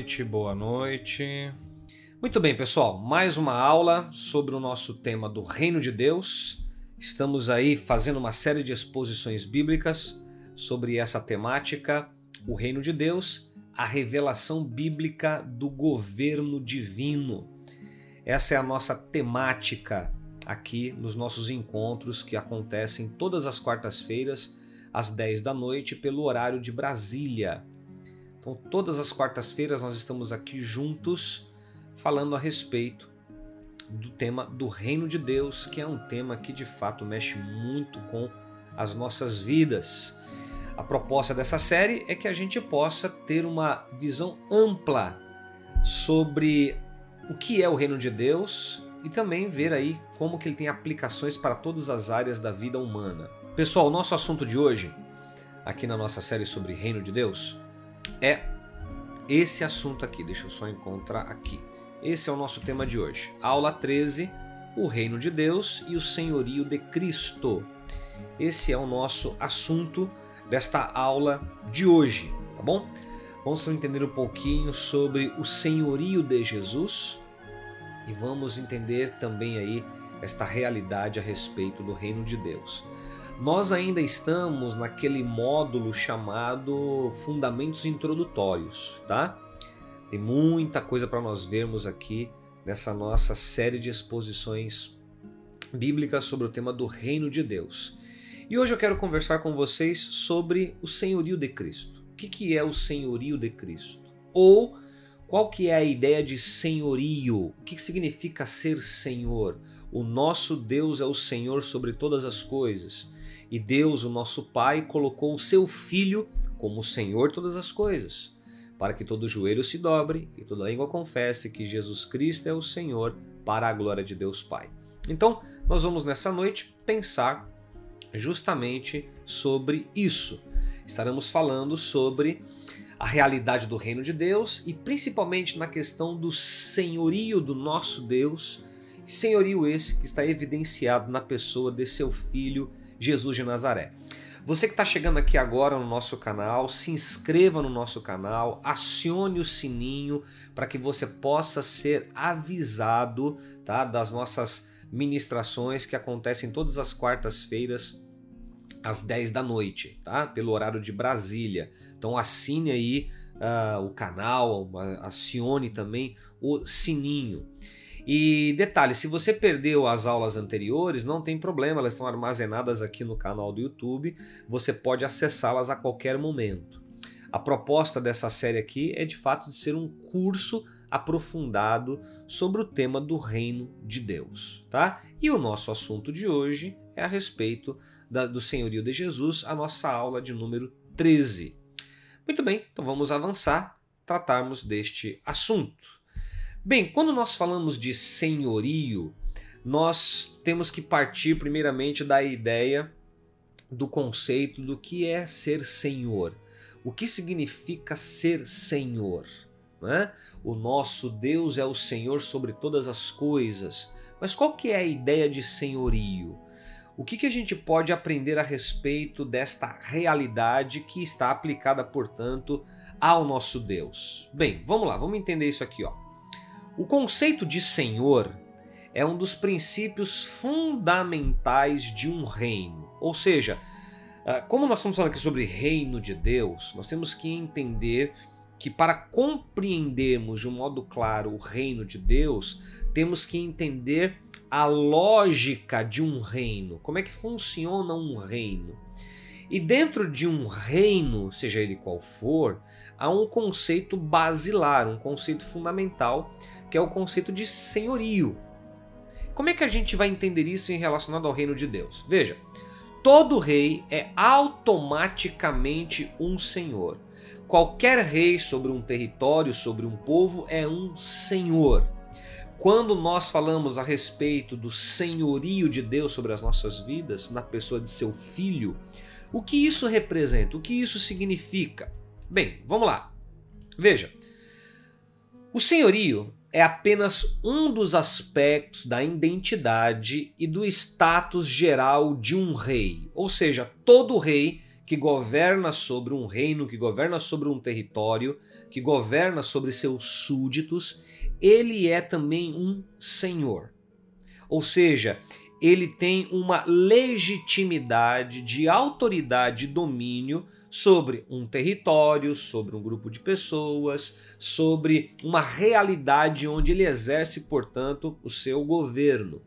noite, boa noite. Muito bem, pessoal, mais uma aula sobre o nosso tema do Reino de Deus. Estamos aí fazendo uma série de exposições bíblicas sobre essa temática, o Reino de Deus, a revelação bíblica do governo divino. Essa é a nossa temática aqui nos nossos encontros que acontecem todas as quartas-feiras às 10 da noite pelo horário de Brasília. Então, todas as quartas-feiras nós estamos aqui juntos falando a respeito do tema do Reino de Deus, que é um tema que de fato mexe muito com as nossas vidas. A proposta dessa série é que a gente possa ter uma visão ampla sobre o que é o Reino de Deus e também ver aí como que ele tem aplicações para todas as áreas da vida humana. Pessoal, o nosso assunto de hoje, aqui na nossa série sobre Reino de Deus, é esse assunto aqui. Deixa eu só encontrar aqui. Esse é o nosso tema de hoje. Aula 13: O Reino de Deus e o Senhorio de Cristo. Esse é o nosso assunto desta aula de hoje, tá bom? Vamos entender um pouquinho sobre o senhorio de Jesus e vamos entender também aí esta realidade a respeito do reino de Deus. Nós ainda estamos naquele módulo chamado Fundamentos Introdutórios, tá? Tem muita coisa para nós vermos aqui nessa nossa série de exposições bíblicas sobre o tema do Reino de Deus. E hoje eu quero conversar com vocês sobre o senhorio de Cristo. O que, que é o senhorio de Cristo? Ou qual que é a ideia de senhorio? O que, que significa ser senhor? O nosso Deus é o Senhor sobre todas as coisas. E Deus, o nosso Pai, colocou o seu Filho como Senhor de todas as coisas, para que todo joelho se dobre e toda língua confesse que Jesus Cristo é o Senhor, para a glória de Deus Pai. Então, nós vamos nessa noite pensar justamente sobre isso. Estaremos falando sobre a realidade do reino de Deus e principalmente na questão do senhorio do nosso Deus, senhorio esse que está evidenciado na pessoa de seu filho Jesus de Nazaré. Você que está chegando aqui agora no nosso canal, se inscreva no nosso canal, acione o sininho para que você possa ser avisado tá, das nossas ministrações que acontecem todas as quartas-feiras às 10 da noite, tá? Pelo horário de Brasília. Então assine aí uh, o canal, acione também o sininho. E detalhe, se você perdeu as aulas anteriores, não tem problema, elas estão armazenadas aqui no canal do YouTube, você pode acessá-las a qualquer momento. A proposta dessa série aqui é de fato de ser um curso aprofundado sobre o tema do reino de Deus, tá? E o nosso assunto de hoje é a respeito da, do senhorio de Jesus, a nossa aula de número 13. Muito bem, então vamos avançar, tratarmos deste assunto. Bem, quando nós falamos de senhorio, nós temos que partir primeiramente da ideia do conceito do que é ser senhor. O que significa ser senhor? Né? O nosso Deus é o Senhor sobre todas as coisas. Mas qual que é a ideia de senhorio? O que, que a gente pode aprender a respeito desta realidade que está aplicada, portanto, ao nosso Deus? Bem, vamos lá, vamos entender isso aqui. Ó. O conceito de senhor é um dos princípios fundamentais de um reino. Ou seja, ah, como nós estamos falando aqui sobre reino de Deus, nós temos que entender que para compreendermos de um modo claro o reino de Deus, temos que entender a lógica de um reino, como é que funciona um reino. E dentro de um reino, seja ele qual for, há um conceito basilar, um conceito fundamental que é o conceito de senhorio. Como é que a gente vai entender isso em relacionado ao reino de Deus? Veja, todo rei é automaticamente um senhor. Qualquer rei sobre um território, sobre um povo, é um senhor. Quando nós falamos a respeito do senhorio de Deus sobre as nossas vidas, na pessoa de seu filho, o que isso representa? O que isso significa? Bem, vamos lá. Veja, o senhorio é apenas um dos aspectos da identidade e do status geral de um rei. Ou seja, todo rei que governa sobre um reino, que governa sobre um território, que governa sobre seus súditos, ele é também um senhor. Ou seja, ele tem uma legitimidade de autoridade e domínio sobre um território, sobre um grupo de pessoas, sobre uma realidade onde ele exerce, portanto, o seu governo.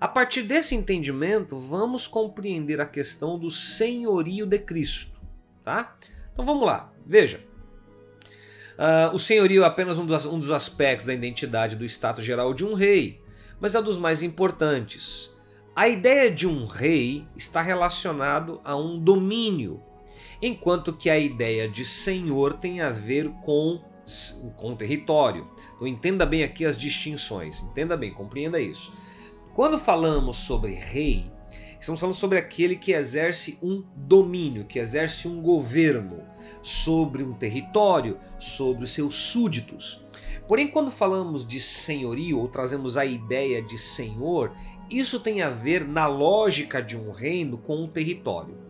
A partir desse entendimento, vamos compreender a questão do senhorio de Cristo, tá? Então vamos lá, veja. Uh, o senhorio é apenas um dos, um dos aspectos da identidade do status geral de um rei, mas é um dos mais importantes. A ideia de um rei está relacionado a um domínio, enquanto que a ideia de senhor tem a ver com com território. Então entenda bem aqui as distinções, entenda bem, compreenda isso. Quando falamos sobre rei, estamos falando sobre aquele que exerce um domínio, que exerce um governo sobre um território, sobre os seus súditos. Porém, quando falamos de senhorio ou trazemos a ideia de senhor, isso tem a ver na lógica de um reino com um território.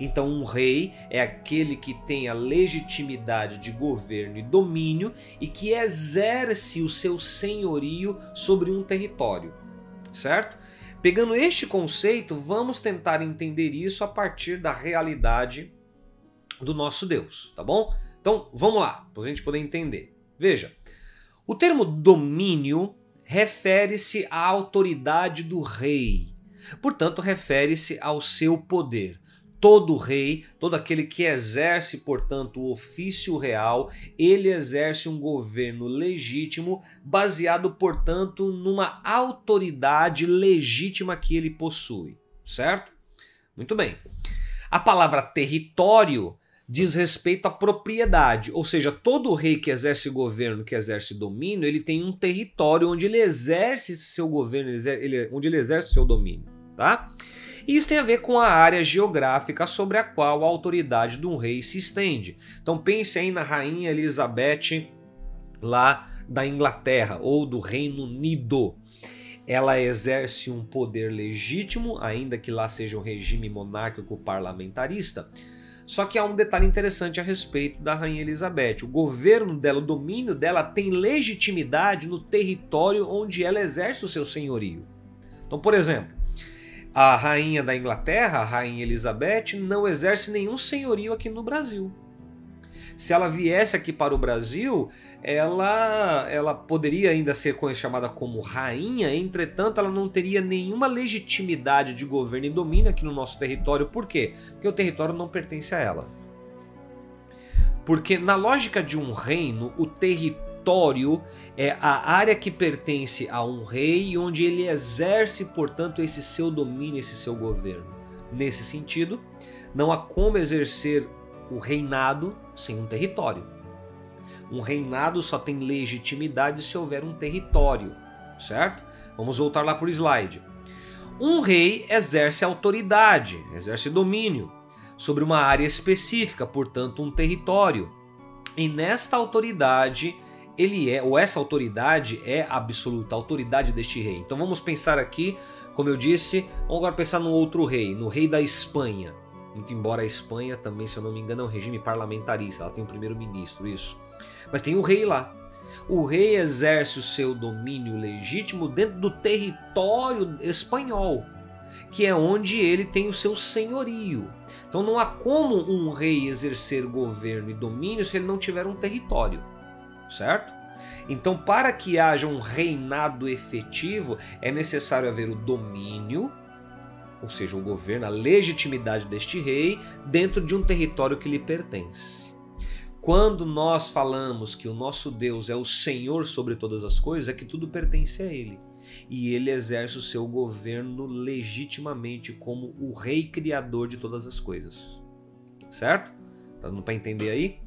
Então, um rei é aquele que tem a legitimidade de governo e domínio e que exerce o seu senhorio sobre um território, certo? Pegando este conceito, vamos tentar entender isso a partir da realidade do nosso Deus, tá bom? Então, vamos lá, para a gente poder entender. Veja, o termo domínio refere-se à autoridade do rei. Portanto, refere-se ao seu poder. Todo rei, todo aquele que exerce, portanto, o ofício real, ele exerce um governo legítimo, baseado, portanto, numa autoridade legítima que ele possui, certo? Muito bem. A palavra território diz respeito à propriedade, ou seja, todo rei que exerce governo, que exerce domínio, ele tem um território onde ele exerce seu governo, ele, onde ele exerce seu domínio, tá? E isso tem a ver com a área geográfica sobre a qual a autoridade de um rei se estende. Então pense aí na rainha Elizabeth lá da Inglaterra ou do Reino Unido. Ela exerce um poder legítimo, ainda que lá seja um regime monárquico parlamentarista, só que há um detalhe interessante a respeito da Rainha Elizabeth. O governo dela, o domínio dela tem legitimidade no território onde ela exerce o seu senhorio. Então, por exemplo, a rainha da Inglaterra, a Rainha Elizabeth, não exerce nenhum senhorio aqui no Brasil se ela viesse aqui para o Brasil, ela, ela poderia ainda ser chamada como rainha, entretanto, ela não teria nenhuma legitimidade de governo e domínio aqui no nosso território. Por quê? Porque o território não pertence a ela. Porque, na lógica de um reino, o território é a área que pertence a um rei e onde ele exerce, portanto, esse seu domínio, esse seu governo. Nesse sentido, não há como exercer o reinado sem um território. Um reinado só tem legitimidade se houver um território, certo? Vamos voltar lá para o slide. Um rei exerce autoridade, exerce domínio sobre uma área específica, portanto, um território. E nesta autoridade, ele é, ou essa autoridade é absoluta, a autoridade deste rei. Então vamos pensar aqui, como eu disse, vamos agora pensar no outro rei, no rei da Espanha. Muito embora a Espanha também, se eu não me engano, é um regime parlamentarista, ela tem um primeiro-ministro, isso. Mas tem o rei lá. O rei exerce o seu domínio legítimo dentro do território espanhol, que é onde ele tem o seu senhorio. Então não há como um rei exercer governo e domínio se ele não tiver um território, certo? Então, para que haja um reinado efetivo, é necessário haver o domínio ou seja, o governo, a legitimidade deste rei dentro de um território que lhe pertence. Quando nós falamos que o nosso Deus é o Senhor sobre todas as coisas, é que tudo pertence a Ele. E ele exerce o seu governo legitimamente como o rei criador de todas as coisas. Certo? Tá dando para entender aí?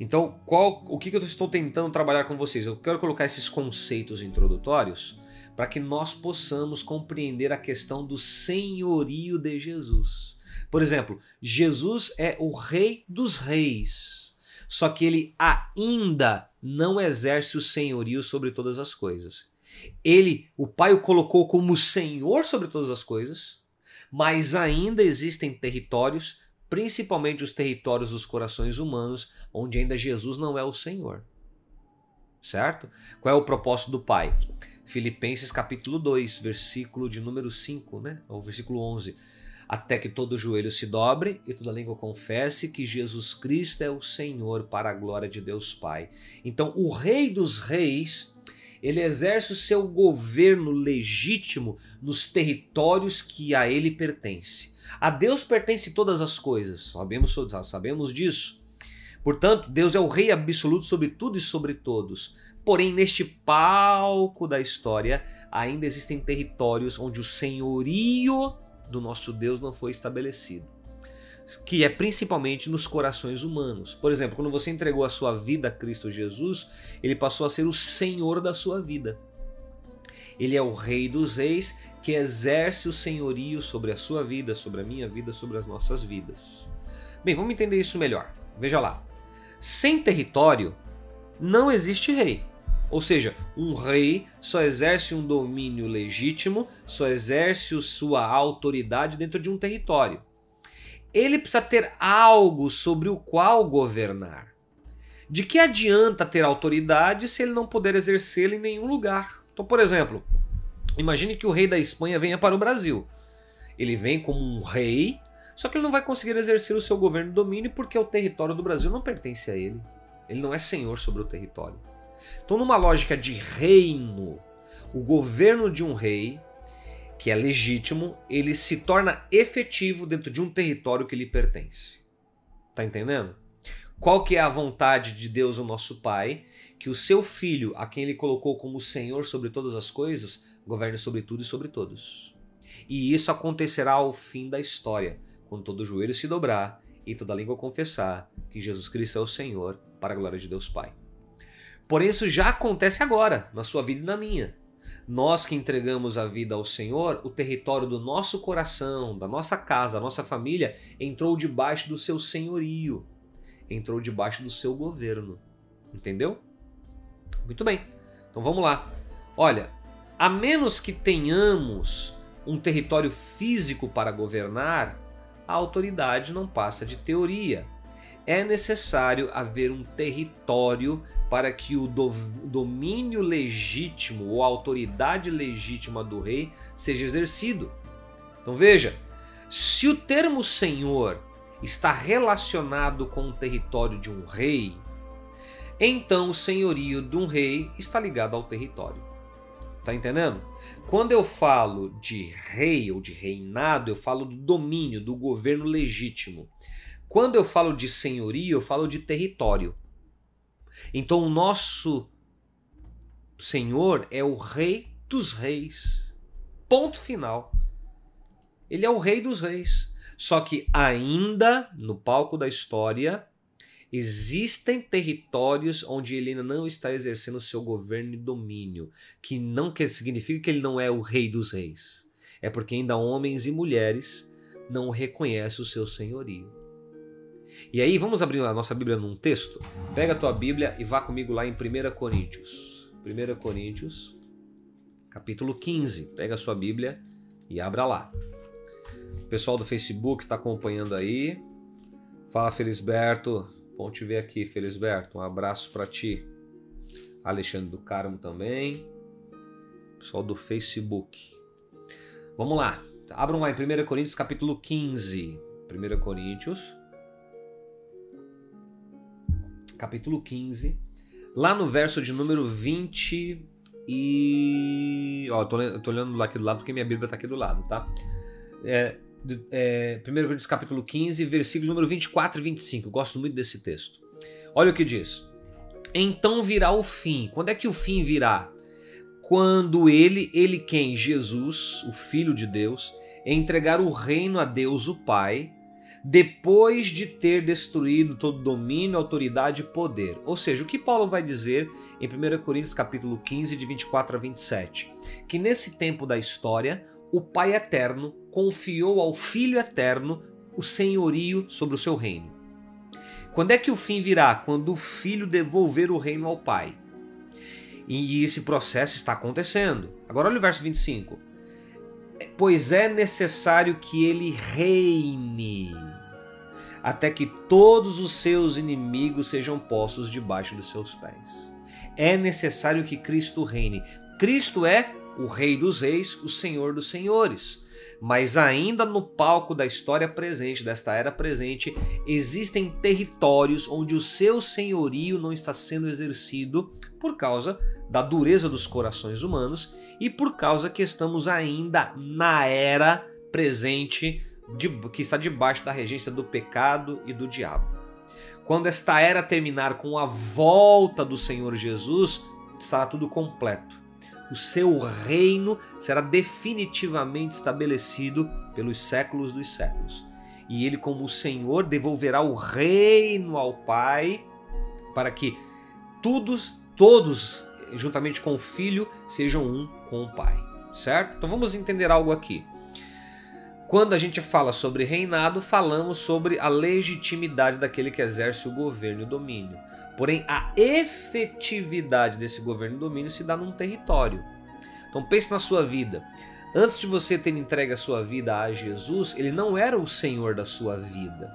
Então, qual, o que, que eu estou tentando trabalhar com vocês? Eu quero colocar esses conceitos introdutórios para que nós possamos compreender a questão do senhorio de Jesus. Por exemplo, Jesus é o Rei dos Reis, só que ele ainda não exerce o senhorio sobre todas as coisas. Ele, o Pai o colocou como Senhor sobre todas as coisas, mas ainda existem territórios principalmente os territórios dos corações humanos, onde ainda Jesus não é o Senhor. Certo? Qual é o propósito do Pai? Filipenses capítulo 2, versículo de número 5, né? Ou versículo 11. Até que todo joelho se dobre e toda língua confesse que Jesus Cristo é o Senhor para a glória de Deus Pai. Então, o Rei dos Reis, ele exerce o seu governo legítimo nos territórios que a ele pertence. A Deus pertence todas as coisas, sabemos, sabemos disso. Portanto, Deus é o Rei absoluto sobre tudo e sobre todos. Porém, neste palco da história, ainda existem territórios onde o senhorio do nosso Deus não foi estabelecido. Que é principalmente nos corações humanos. Por exemplo, quando você entregou a sua vida a Cristo Jesus, ele passou a ser o Senhor da sua vida. Ele é o Rei dos Reis que exerce o senhorio sobre a sua vida, sobre a minha vida, sobre as nossas vidas. Bem, vamos entender isso melhor. Veja lá. Sem território, não existe rei. Ou seja, um rei só exerce um domínio legítimo, só exerce sua autoridade dentro de um território. Ele precisa ter algo sobre o qual governar. De que adianta ter autoridade se ele não puder exercê-la em nenhum lugar? Então, por exemplo, Imagine que o rei da Espanha venha para o Brasil. Ele vem como um rei, só que ele não vai conseguir exercer o seu governo e domínio porque o território do Brasil não pertence a ele. Ele não é senhor sobre o território. Então, numa lógica de reino, o governo de um rei, que é legítimo, ele se torna efetivo dentro de um território que lhe pertence. Tá entendendo? Qual que é a vontade de Deus, o nosso Pai? Que o seu filho, a quem ele colocou como Senhor sobre todas as coisas, governe sobre tudo e sobre todos. E isso acontecerá ao fim da história, quando todo joelho se dobrar e toda língua confessar que Jesus Cristo é o Senhor, para a glória de Deus Pai. Porém, isso já acontece agora, na sua vida e na minha. Nós que entregamos a vida ao Senhor, o território do nosso coração, da nossa casa, da nossa família, entrou debaixo do seu senhorio, entrou debaixo do seu governo. Entendeu? Muito bem. Então vamos lá. Olha, a menos que tenhamos um território físico para governar, a autoridade não passa de teoria. É necessário haver um território para que o domínio legítimo ou a autoridade legítima do rei seja exercido. Então veja, se o termo senhor está relacionado com o território de um rei, então o senhorio de um rei está ligado ao território. Tá entendendo? Quando eu falo de rei ou de reinado, eu falo do domínio, do governo legítimo. Quando eu falo de senhoria, eu falo de território. Então o nosso Senhor é o rei dos reis. Ponto final. Ele é o rei dos reis. Só que ainda no palco da história, Existem territórios onde ele ainda não está exercendo o seu governo e domínio, que não quer significa que ele não é o rei dos reis. É porque ainda homens e mulheres não reconhecem o seu senhorio. E aí, vamos abrir a nossa Bíblia num texto? Pega a tua Bíblia e vá comigo lá em 1 Coríntios. 1 Coríntios, capítulo 15. Pega a sua Bíblia e abra lá. O pessoal do Facebook está acompanhando aí. Fala, Felisberto. Bom te ver aqui, Felisberto. Um abraço para ti. Alexandre do Carmo também. Pessoal do Facebook. Vamos lá. Abram lá em 1 Coríntios capítulo 15. 1 Coríntios. Capítulo 15. Lá no verso de número 20 e... Ó, eu tô, olhando lá aqui do lado porque minha Bíblia tá aqui do lado, tá? É, é, 1 Coríntios capítulo 15, versículo número 24 e 25. Eu gosto muito desse texto. Olha o que diz. Então virá o fim. Quando é que o fim virá? Quando ele, ele quem? Jesus, o Filho de Deus, entregar o reino a Deus o Pai, depois de ter destruído todo domínio, autoridade e poder. Ou seja, o que Paulo vai dizer em 1 Coríntios capítulo 15, de 24 a 27? Que nesse tempo da história, o Pai eterno confiou ao Filho eterno o senhorio sobre o seu reino. Quando é que o fim virá? Quando o filho devolver o reino ao pai. E esse processo está acontecendo. Agora olha o verso 25. Pois é necessário que ele reine. até que todos os seus inimigos sejam postos debaixo dos seus pés. É necessário que Cristo reine. Cristo é o Rei dos Reis, o Senhor dos Senhores. Mas ainda no palco da história presente, desta era presente, existem territórios onde o seu senhorio não está sendo exercido por causa da dureza dos corações humanos e por causa que estamos ainda na era presente de, que está debaixo da regência do pecado e do diabo. Quando esta era terminar com a volta do Senhor Jesus, estará tudo completo. O seu reino será definitivamente estabelecido pelos séculos dos séculos. E ele, como o Senhor, devolverá o reino ao Pai para que todos, todos, juntamente com o Filho, sejam um com o Pai. Certo? Então vamos entender algo aqui. Quando a gente fala sobre reinado, falamos sobre a legitimidade daquele que exerce o governo e o domínio. Porém, a efetividade desse governo e domínio se dá num território. Então pense na sua vida. Antes de você ter entregue a sua vida a Jesus, ele não era o Senhor da sua vida.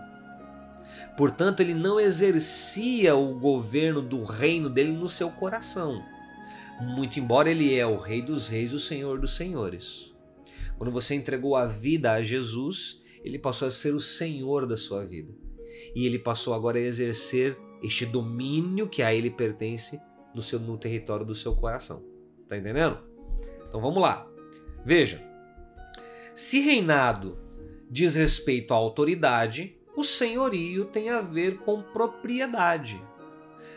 Portanto, ele não exercia o governo do reino dele no seu coração. Muito embora ele é o Rei dos Reis, o Senhor dos Senhores. Quando você entregou a vida a Jesus, ele passou a ser o Senhor da sua vida. E ele passou agora a exercer este domínio que a ele pertence no, seu, no território do seu coração. Tá entendendo? Então vamos lá. Veja. Se reinado diz respeito à autoridade, o senhorio tem a ver com propriedade.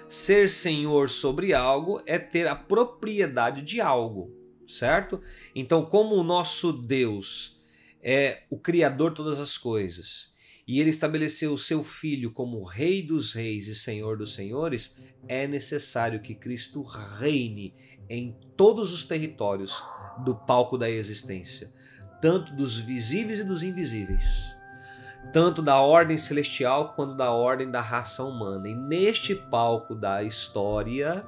Ser senhor sobre algo é ter a propriedade de algo certo? Então, como o nosso Deus é o Criador de todas as coisas e ele estabeleceu o seu Filho como Rei dos Reis e Senhor dos Senhores, é necessário que Cristo reine em todos os territórios do palco da existência, tanto dos visíveis e dos invisíveis, tanto da ordem celestial quanto da ordem da raça humana. E neste palco da história,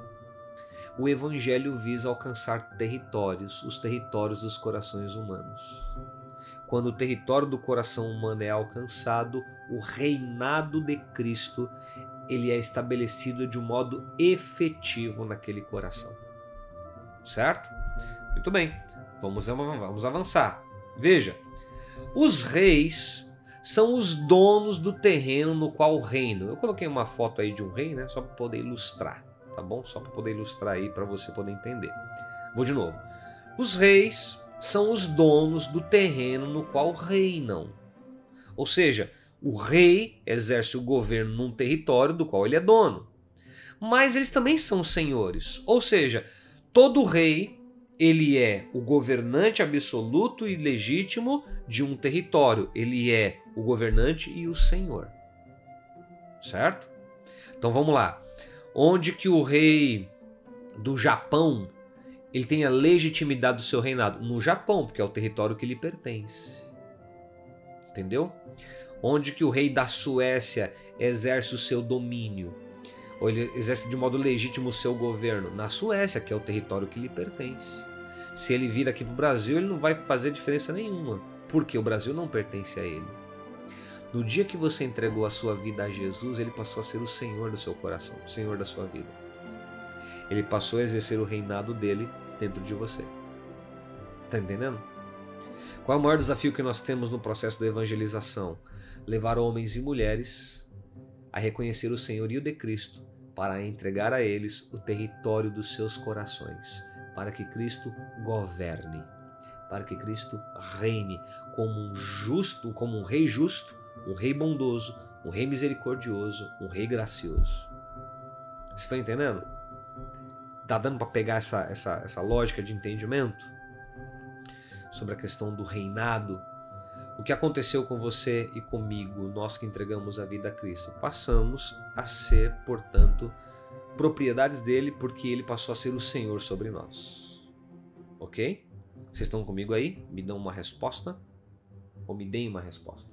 o Evangelho visa alcançar territórios, os territórios dos corações humanos. Quando o território do coração humano é alcançado, o reinado de Cristo ele é estabelecido de um modo efetivo naquele coração. Certo? Muito bem, vamos, vamos avançar. Veja, os reis são os donos do terreno no qual reinam. Eu coloquei uma foto aí de um rei, né, só para poder ilustrar tá bom? Só para poder ilustrar aí para você poder entender. Vou de novo. Os reis são os donos do terreno no qual reinam. Ou seja, o rei exerce o governo num território do qual ele é dono. Mas eles também são senhores. Ou seja, todo rei ele é o governante absoluto e legítimo de um território. Ele é o governante e o senhor. Certo? Então vamos lá onde que o rei do Japão ele tem a legitimidade do seu reinado no Japão, porque é o território que lhe pertence. Entendeu? Onde que o rei da Suécia exerce o seu domínio, ou ele exerce de modo legítimo o seu governo na Suécia, que é o território que lhe pertence. Se ele vir aqui para o Brasil, ele não vai fazer diferença nenhuma, porque o Brasil não pertence a ele. No dia que você entregou a sua vida a Jesus, ele passou a ser o Senhor do seu coração, o Senhor da sua vida. Ele passou a exercer o reinado dele dentro de você. Está entendendo? Qual é o maior desafio que nós temos no processo da evangelização? Levar homens e mulheres a reconhecer o senhorio de Cristo para entregar a eles o território dos seus corações, para que Cristo governe, para que Cristo reine como um justo, como um rei justo um rei bondoso, um rei misericordioso, um rei gracioso. Estão entendendo? Tá dando para pegar essa, essa, essa lógica de entendimento sobre a questão do reinado? O que aconteceu com você e comigo, nós que entregamos a vida a Cristo? Passamos a ser, portanto, propriedades dele porque ele passou a ser o Senhor sobre nós. Ok? Vocês estão comigo aí? Me dão uma resposta? Ou me deem uma resposta?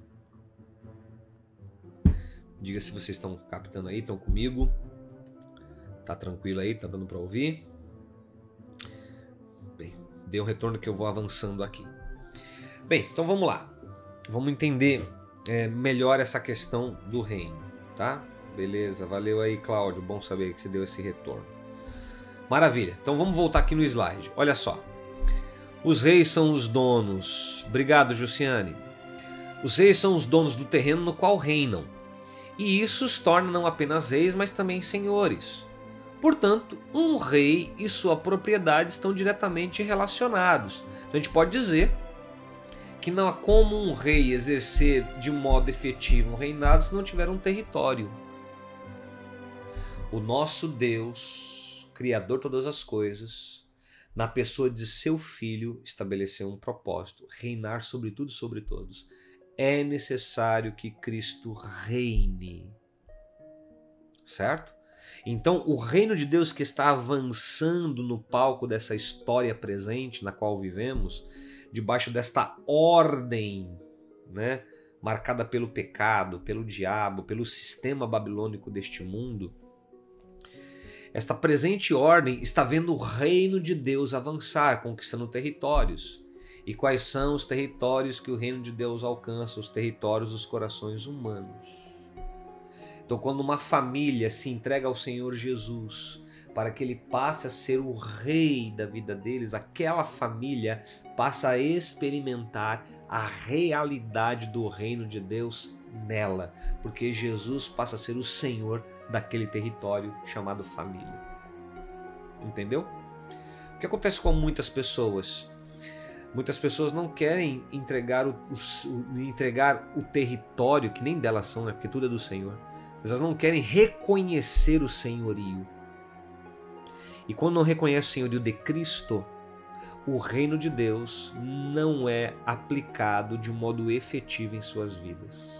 Diga se vocês estão captando aí, estão comigo. Tá tranquilo aí, tá dando para ouvir? Bem, dê um retorno que eu vou avançando aqui. Bem, então vamos lá. Vamos entender é, melhor essa questão do reino, tá? Beleza, valeu aí, Cláudio. Bom saber que você deu esse retorno. Maravilha. Então vamos voltar aqui no slide. Olha só. Os reis são os donos. Obrigado, Jussiane. Os reis são os donos do terreno no qual reinam. E isso os torna não apenas reis, mas também senhores. Portanto, um rei e sua propriedade estão diretamente relacionados. Então a gente pode dizer que não há como um rei exercer de modo efetivo um reinado se não tiver um território. O nosso Deus, Criador de todas as coisas, na pessoa de seu filho, estabeleceu um propósito: reinar sobre tudo e sobre todos. É necessário que Cristo reine. Certo? Então, o reino de Deus que está avançando no palco dessa história presente na qual vivemos, debaixo desta ordem, né, marcada pelo pecado, pelo diabo, pelo sistema babilônico deste mundo, esta presente ordem está vendo o reino de Deus avançar, conquistando territórios. E quais são os territórios que o reino de Deus alcança? Os territórios dos corações humanos. Então, quando uma família se entrega ao Senhor Jesus para que ele passe a ser o rei da vida deles, aquela família passa a experimentar a realidade do reino de Deus nela, porque Jesus passa a ser o Senhor daquele território chamado família. Entendeu? O que acontece com muitas pessoas? Muitas pessoas não querem entregar o, o, entregar o território, que nem delas são, né? porque tudo é do Senhor mas elas não querem reconhecer o senhorio. E quando não reconhece o senhorio de Cristo, o reino de Deus não é aplicado de um modo efetivo em suas vidas.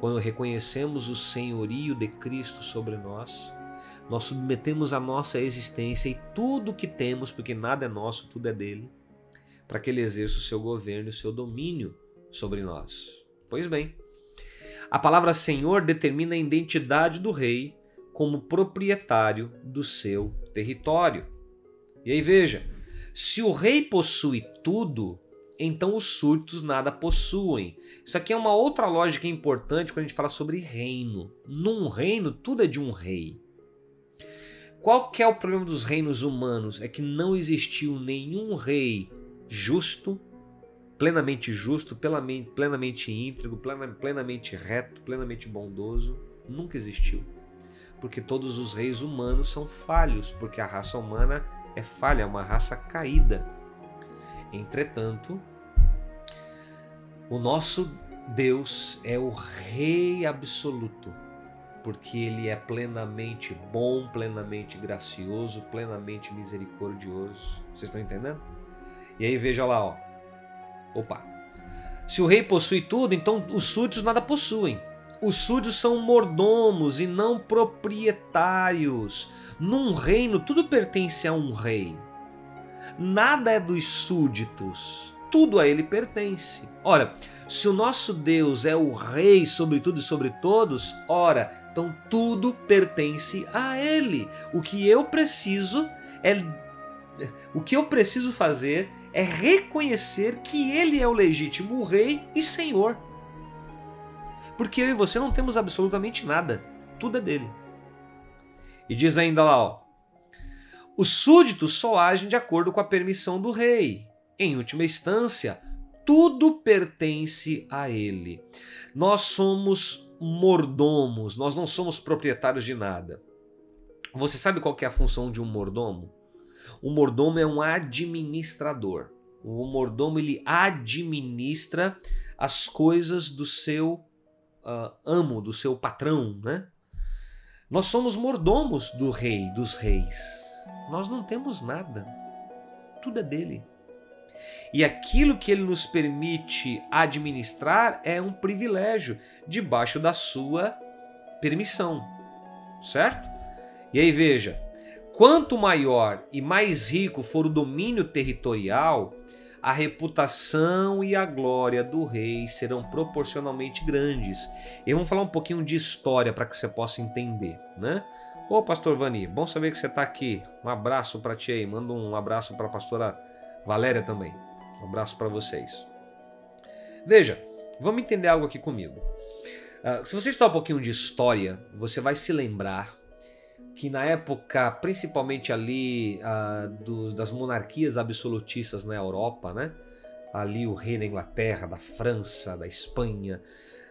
Quando reconhecemos o senhorio de Cristo sobre nós, nós submetemos a nossa existência e tudo o que temos, porque nada é nosso, tudo é dele, para que ele exerça o seu governo e o seu domínio sobre nós. Pois bem, a palavra Senhor determina a identidade do rei como proprietário do seu território. E aí veja, se o rei possui tudo, então os súditos nada possuem. Isso aqui é uma outra lógica importante quando a gente fala sobre reino. Num reino, tudo é de um rei. Qual que é o problema dos reinos humanos? É que não existiu nenhum rei justo, plenamente justo, plenamente íntegro, plenamente reto, plenamente bondoso, nunca existiu. Porque todos os reis humanos são falhos, porque a raça humana é falha, é uma raça caída. Entretanto, o nosso Deus é o Rei absoluto, porque Ele é plenamente bom, plenamente gracioso, plenamente misericordioso. Vocês estão entendendo? E aí veja lá, ó, Opa! Se o rei possui tudo, então os súditos nada possuem. Os súditos são mordomos e não proprietários. Num reino, tudo pertence a um rei. Nada é dos súditos, tudo a ele pertence. Ora, se o nosso Deus é o rei sobre tudo e sobre todos, ora, então tudo pertence a ele. O que eu preciso é o que eu preciso fazer é reconhecer que ele é o legítimo rei e senhor. Porque eu e você não temos absolutamente nada, tudo é dele. E diz ainda lá, ó, os súditos só agem de acordo com a permissão do rei. Em última instância, tudo pertence a ele. Nós somos mordomos, nós não somos proprietários de nada. Você sabe qual é a função de um mordomo? O mordomo é um administrador. O mordomo ele administra as coisas do seu uh, amo, do seu patrão, né? Nós somos mordomos do rei, dos reis. Nós não temos nada. Tudo é dele. E aquilo que ele nos permite administrar é um privilégio debaixo da sua permissão. Certo? E aí veja, Quanto maior e mais rico for o domínio territorial, a reputação e a glória do rei serão proporcionalmente grandes. E vamos falar um pouquinho de história para que você possa entender, né? Ô pastor Vani, bom saber que você está aqui. Um abraço para ti aí. Manda um abraço para a pastora Valéria também. Um abraço para vocês. Veja, Vamos entender algo aqui comigo. Uh, se você estudar um pouquinho de história, você vai se lembrar que na época, principalmente ali uh, dos, das monarquias absolutistas na Europa, né? ali o rei da Inglaterra, da França, da Espanha,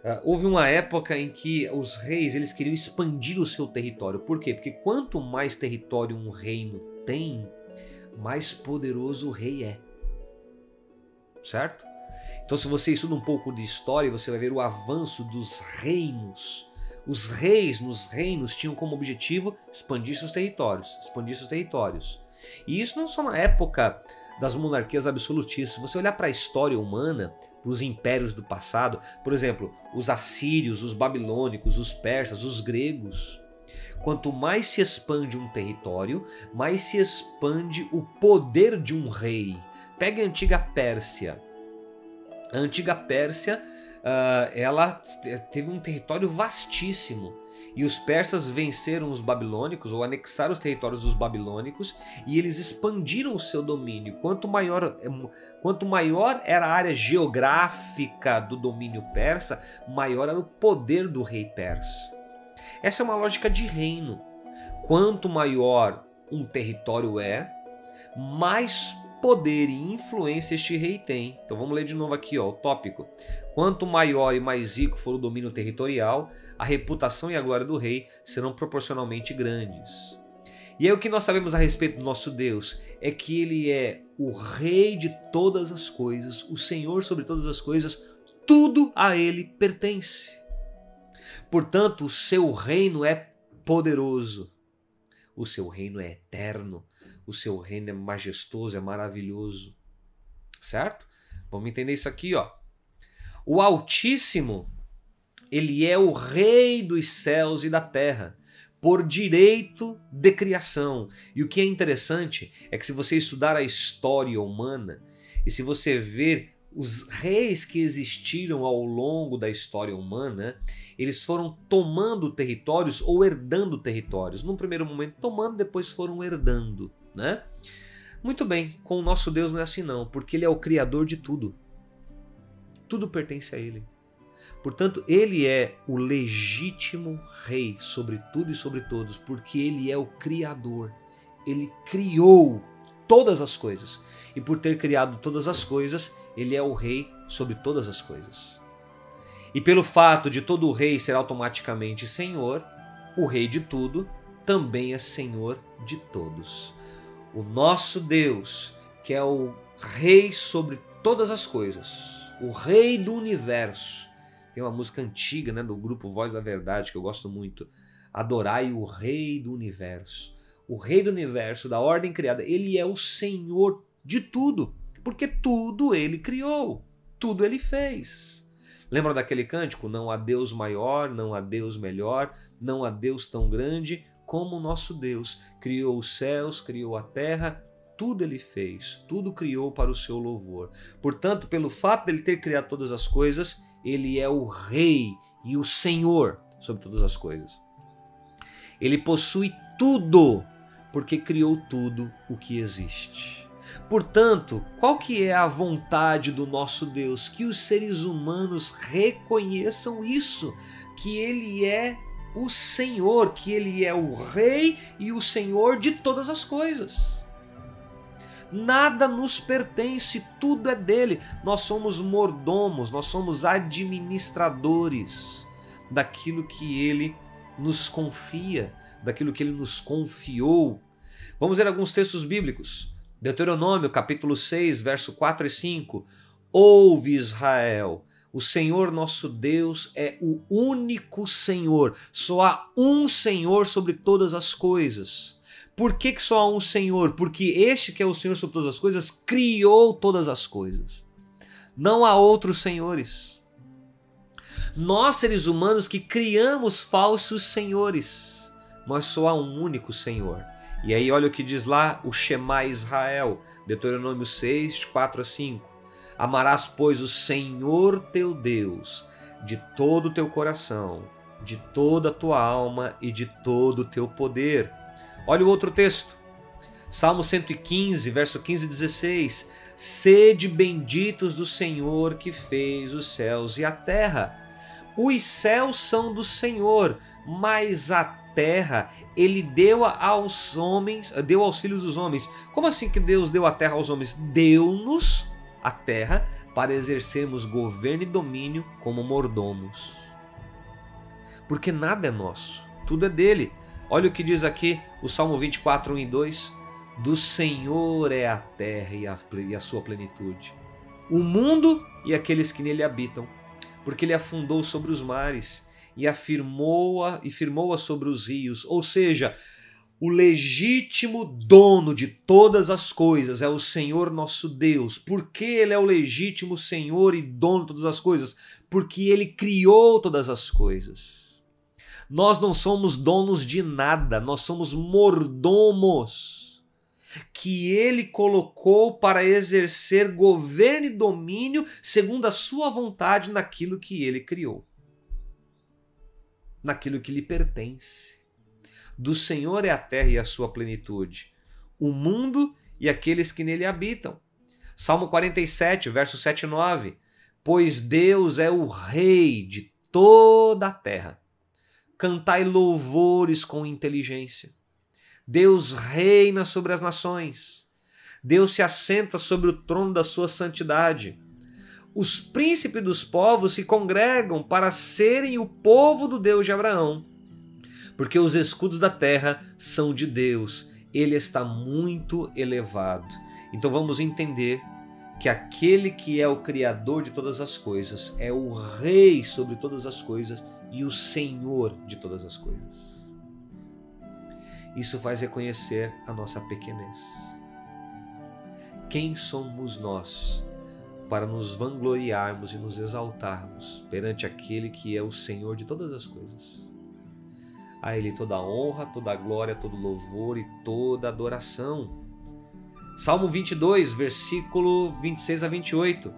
uh, houve uma época em que os reis eles queriam expandir o seu território. Por quê? Porque quanto mais território um reino tem, mais poderoso o rei é. Certo? Então, se você estuda um pouco de história, você vai ver o avanço dos reinos. Os reis nos reinos tinham como objetivo expandir seus territórios, expandir seus territórios. E isso não só na época das monarquias absolutistas. Se você olhar para a história humana, para os impérios do passado, por exemplo, os assírios, os babilônicos, os persas, os gregos, quanto mais se expande um território, mais se expande o poder de um rei. Pega a antiga Pérsia. A antiga Pérsia, uh, ela teve um território vastíssimo. E os persas venceram os babilônicos ou anexaram os territórios dos babilônicos e eles expandiram o seu domínio. Quanto maior, quanto maior era a área geográfica do domínio persa, maior era o poder do rei persa. Essa é uma lógica de reino. Quanto maior um território é, mais poder e influência este rei tem. Então vamos ler de novo aqui ó, o tópico. Quanto maior e mais rico for o domínio territorial, a reputação e a glória do rei serão proporcionalmente grandes. E aí o que nós sabemos a respeito do nosso Deus é que ele é o rei de todas as coisas, o Senhor sobre todas as coisas, tudo a ele pertence. Portanto, o seu reino é poderoso, o seu reino é eterno, o seu reino é majestoso, é maravilhoso. Certo? Vamos entender isso aqui, ó. O Altíssimo, ele é o rei dos céus e da terra, por direito de criação. E o que é interessante é que se você estudar a história humana e se você ver os reis que existiram ao longo da história humana, eles foram tomando territórios ou herdando territórios. Num primeiro momento tomando, depois foram herdando, né? Muito bem, com o nosso Deus não é assim não, porque ele é o criador de tudo. Tudo pertence a ele. Portanto, ele é o legítimo rei sobre tudo e sobre todos, porque ele é o criador. Ele criou todas as coisas. E por ter criado todas as coisas, ele é o rei sobre todas as coisas. E pelo fato de todo rei ser automaticamente senhor, o rei de tudo também é senhor de todos. O nosso Deus, que é o rei sobre todas as coisas, o rei do universo. Tem uma música antiga, né, do grupo Voz da Verdade que eu gosto muito. Adorai o rei do universo. O rei do universo, da ordem criada, ele é o senhor de tudo, porque tudo ele criou, tudo ele fez. Lembra daquele cântico? Não há Deus maior, não há Deus melhor, não há Deus tão grande como o nosso Deus. Criou os céus, criou a terra, tudo ele fez, tudo criou para o seu louvor. Portanto, pelo fato dele ter criado todas as coisas, ele é o Rei e o Senhor sobre todas as coisas. Ele possui tudo, porque criou tudo o que existe. Portanto, qual que é a vontade do nosso Deus? Que os seres humanos reconheçam isso, que ele é o Senhor, que ele é o rei e o Senhor de todas as coisas. Nada nos pertence, tudo é dele. Nós somos mordomos, nós somos administradores daquilo que ele nos confia, daquilo que ele nos confiou. Vamos ver alguns textos bíblicos. Deuteronômio capítulo 6, verso 4 e 5. Ouve Israel, o Senhor nosso Deus é o único Senhor. Só há um Senhor sobre todas as coisas. Por que, que só há um Senhor? Porque este que é o Senhor sobre todas as coisas criou todas as coisas. Não há outros senhores. Nós, seres humanos, que criamos falsos senhores, mas só há um único Senhor. E aí olha o que diz lá o Shema Israel, Deuteronômio 6, 4 a 5. Amarás, pois, o Senhor teu Deus de todo o teu coração, de toda a tua alma e de todo o teu poder. Olha o outro texto. Salmo 115, verso 15 e 16. Sede benditos do Senhor que fez os céus e a terra. Os céus são do Senhor, mas a terra ele deu aos homens, deu aos filhos dos homens. Como assim que Deus deu a terra aos homens? Deu-nos a terra para exercermos governo e domínio como mordomos. Porque nada é nosso, tudo é dele. Olha o que diz aqui o Salmo 24, 1 e 2. Do Senhor é a terra e a, e a sua plenitude, o mundo e aqueles que nele habitam, porque ele afundou sobre os mares e afirmou-a e firmou-a sobre os rios, ou seja, o legítimo dono de todas as coisas é o Senhor nosso Deus. Por que ele é o legítimo Senhor e dono de todas as coisas? Porque ele criou todas as coisas. Nós não somos donos de nada, nós somos mordomos que ele colocou para exercer governo e domínio segundo a sua vontade naquilo que ele criou, naquilo que lhe pertence. Do Senhor é a terra e a sua plenitude, o mundo e aqueles que nele habitam. Salmo 47, verso 7 e 9. Pois Deus é o Rei de toda a terra. Cantai louvores com inteligência. Deus reina sobre as nações. Deus se assenta sobre o trono da sua santidade. Os príncipes dos povos se congregam para serem o povo do Deus de Abraão porque os escudos da terra são de Deus, ele está muito elevado. Então vamos entender que aquele que é o Criador de todas as coisas é o Rei sobre todas as coisas e o Senhor de todas as coisas. Isso faz reconhecer a nossa pequenez. Quem somos nós para nos vangloriarmos e nos exaltarmos perante aquele que é o Senhor de todas as coisas? A Ele toda honra, toda glória, todo louvor e toda adoração. Salmo 22, versículo 26 a 28.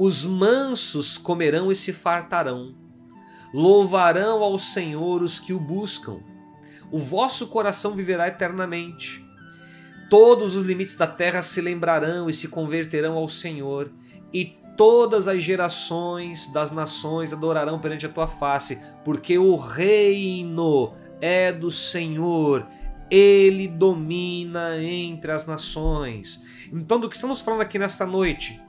Os mansos comerão e se fartarão, louvarão ao Senhor os que o buscam. O vosso coração viverá eternamente. Todos os limites da terra se lembrarão e se converterão ao Senhor, e todas as gerações das nações adorarão perante a tua face, porque o reino é do Senhor, ele domina entre as nações. Então, do que estamos falando aqui nesta noite?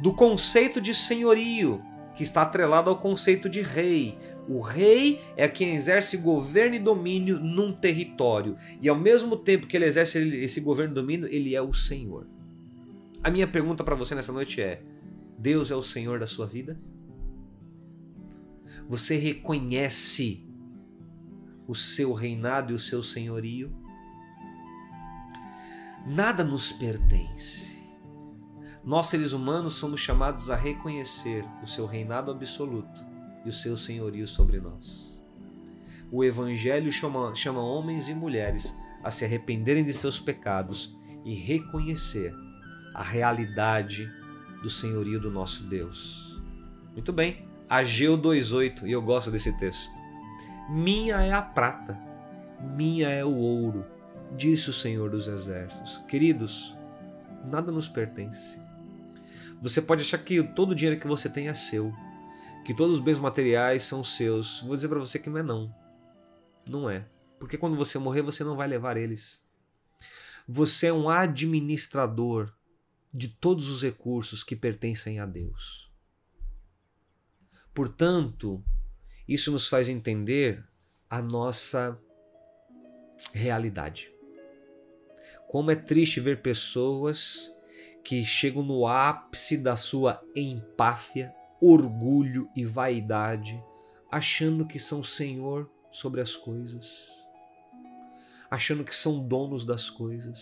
Do conceito de senhorio, que está atrelado ao conceito de rei. O rei é quem exerce governo e domínio num território, e ao mesmo tempo que ele exerce esse governo e domínio, ele é o Senhor. A minha pergunta para você nessa noite é: Deus é o Senhor da sua vida? Você reconhece o seu reinado e o seu senhorio? Nada nos pertence. Nós, seres humanos, somos chamados a reconhecer o seu reinado absoluto e o seu senhorio sobre nós. O Evangelho chama, chama homens e mulheres a se arrependerem de seus pecados e reconhecer a realidade do senhorio do nosso Deus. Muito bem, Ageu 2:8, e eu gosto desse texto. Minha é a prata, minha é o ouro, disse o Senhor dos Exércitos. Queridos, nada nos pertence. Você pode achar que todo o dinheiro que você tem é seu, que todos os bens materiais são seus. Vou dizer para você que não é não. Não é. Porque quando você morrer, você não vai levar eles. Você é um administrador de todos os recursos que pertencem a Deus. Portanto, isso nos faz entender a nossa realidade. Como é triste ver pessoas que chegam no ápice da sua empáfia, orgulho e vaidade, achando que são senhor sobre as coisas, achando que são donos das coisas.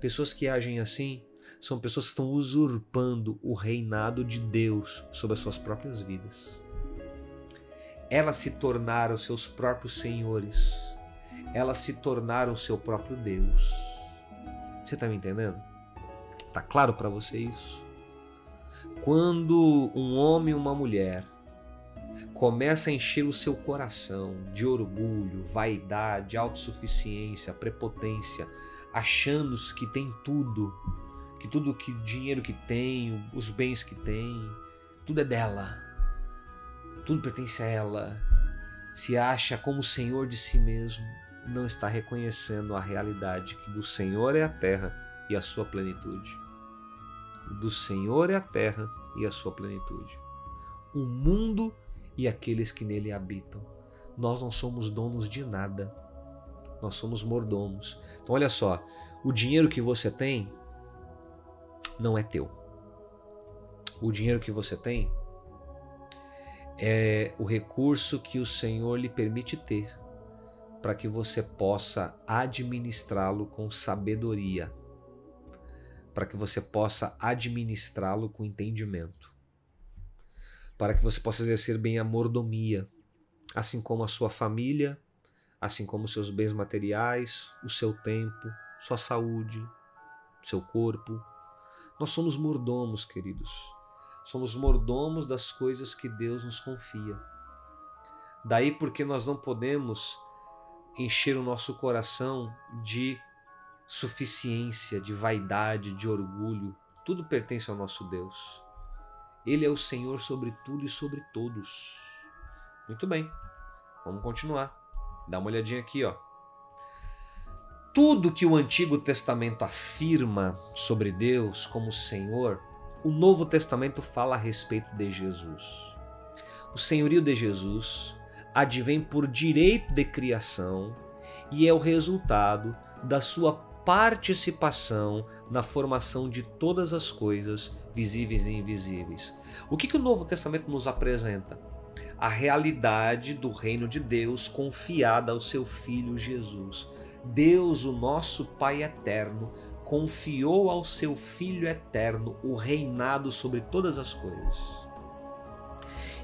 Pessoas que agem assim são pessoas que estão usurpando o reinado de Deus sobre as suas próprias vidas. Elas se tornaram seus próprios senhores. Elas se tornaram seu próprio Deus. Você está me entendendo? Tá claro para você isso? Quando um homem e uma mulher começa a encher o seu coração de orgulho, vaidade, autossuficiência, prepotência, achando que tem tudo que tudo que dinheiro que tem, os bens que tem, tudo é dela. Tudo pertence a ela. Se acha como senhor de si mesmo, não está reconhecendo a realidade que do Senhor é a terra e a sua plenitude. Do Senhor é a terra e a sua plenitude. O mundo e aqueles que nele habitam. Nós não somos donos de nada. Nós somos mordomos. Então olha só, o dinheiro que você tem não é teu. O dinheiro que você tem é o recurso que o Senhor lhe permite ter para que você possa administrá-lo com sabedoria, para que você possa administrá-lo com entendimento, para que você possa exercer bem a mordomia, assim como a sua família, assim como seus bens materiais, o seu tempo, sua saúde, seu corpo. Nós somos mordomos, queridos. Somos mordomos das coisas que Deus nos confia. Daí porque nós não podemos encher o nosso coração de suficiência, de vaidade, de orgulho. Tudo pertence ao nosso Deus. Ele é o Senhor sobre tudo e sobre todos. Muito bem, vamos continuar. Dá uma olhadinha aqui, ó. Tudo que o Antigo Testamento afirma sobre Deus como Senhor, o Novo Testamento fala a respeito de Jesus. O senhorio de Jesus, advém por direito de criação e é o resultado da sua participação na formação de todas as coisas, visíveis e invisíveis. O que, que o Novo Testamento nos apresenta? A realidade do reino de Deus confiada ao seu Filho Jesus. Deus, o nosso Pai eterno, confiou ao seu Filho eterno o reinado sobre todas as coisas.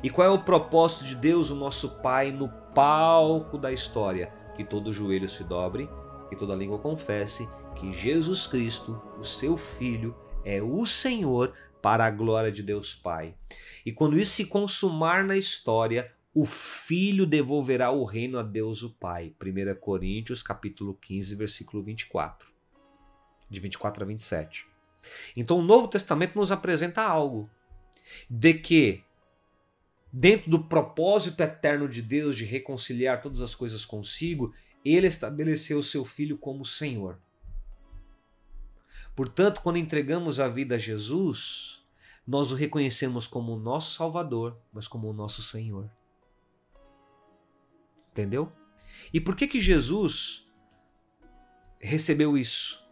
E qual é o propósito de Deus, o nosso Pai, no palco da história? Que todo joelho se dobre e toda língua confesse que Jesus Cristo, o seu Filho, é o Senhor para a glória de Deus Pai. E quando isso se consumar na história, o Filho devolverá o reino a Deus o Pai. 1 Coríntios capítulo 15, versículo 24. De 24 a 27. Então o Novo Testamento nos apresenta algo de que dentro do propósito eterno de Deus de reconciliar todas as coisas consigo, ele estabeleceu seu filho como Senhor. Portanto, quando entregamos a vida a Jesus, nós o reconhecemos como o nosso Salvador, mas como o nosso Senhor. Entendeu? E por que que Jesus recebeu isso?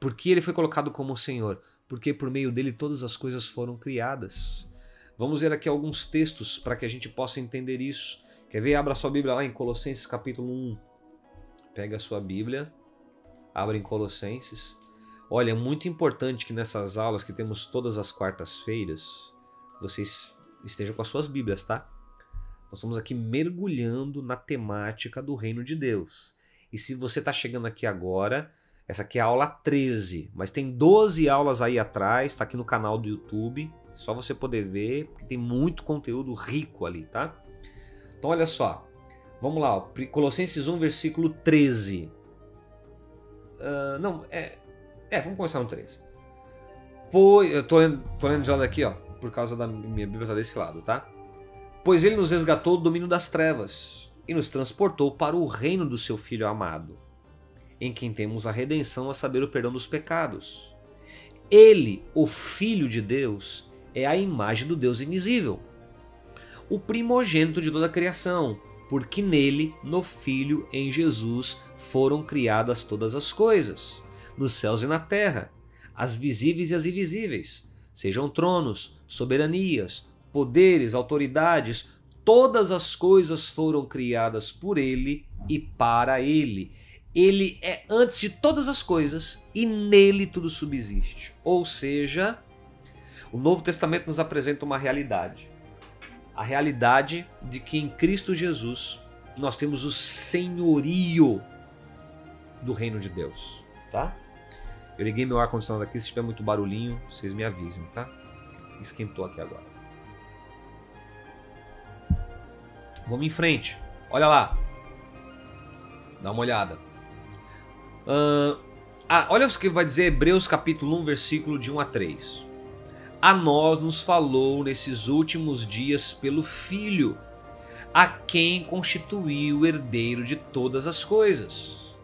Porque ele foi colocado como Senhor? Porque por meio dele todas as coisas foram criadas. Vamos ver aqui alguns textos para que a gente possa entender isso. Quer ver? Abra sua Bíblia lá em Colossenses capítulo 1. Pega a sua Bíblia, abre em Colossenses. Olha, é muito importante que nessas aulas que temos todas as quartas-feiras, vocês estejam com as suas Bíblias, tá? Nós estamos aqui mergulhando na temática do reino de Deus. E se você está chegando aqui agora, essa aqui é a aula 13, mas tem 12 aulas aí atrás, está aqui no canal do YouTube. Só você poder ver, porque tem muito conteúdo rico ali, tá? Então olha só. Vamos lá. Colossenses 1, versículo 13. Uh, ah, não, é. É, vamos começar no 13. Pois. Eu tô lendo, tô lendo já daqui, ó. Por causa da minha Bíblia tá desse lado, tá? Pois ele nos resgatou do domínio das trevas e nos transportou para o reino do seu Filho amado, em quem temos a redenção, a saber, o perdão dos pecados. Ele, o Filho de Deus, é a imagem do Deus invisível, o primogênito de toda a criação, porque nele, no Filho, em Jesus, foram criadas todas as coisas, nos céus e na terra, as visíveis e as invisíveis, sejam tronos, soberanias, poderes, autoridades, todas as coisas foram criadas por ele e para ele. Ele é antes de todas as coisas e nele tudo subsiste. Ou seja, o Novo Testamento nos apresenta uma realidade. A realidade de que em Cristo Jesus nós temos o senhorio do reino de Deus, tá? Eu liguei meu ar-condicionado aqui, se tiver muito barulhinho, vocês me avisem, tá? Esquentou aqui agora. Vamos em frente. Olha lá. Dá uma olhada. Uh, Ah, olha o que vai dizer Hebreus capítulo 1, versículo de 1 a 3. A nós nos falou nesses últimos dias pelo Filho, a quem constituiu o herdeiro de todas as coisas,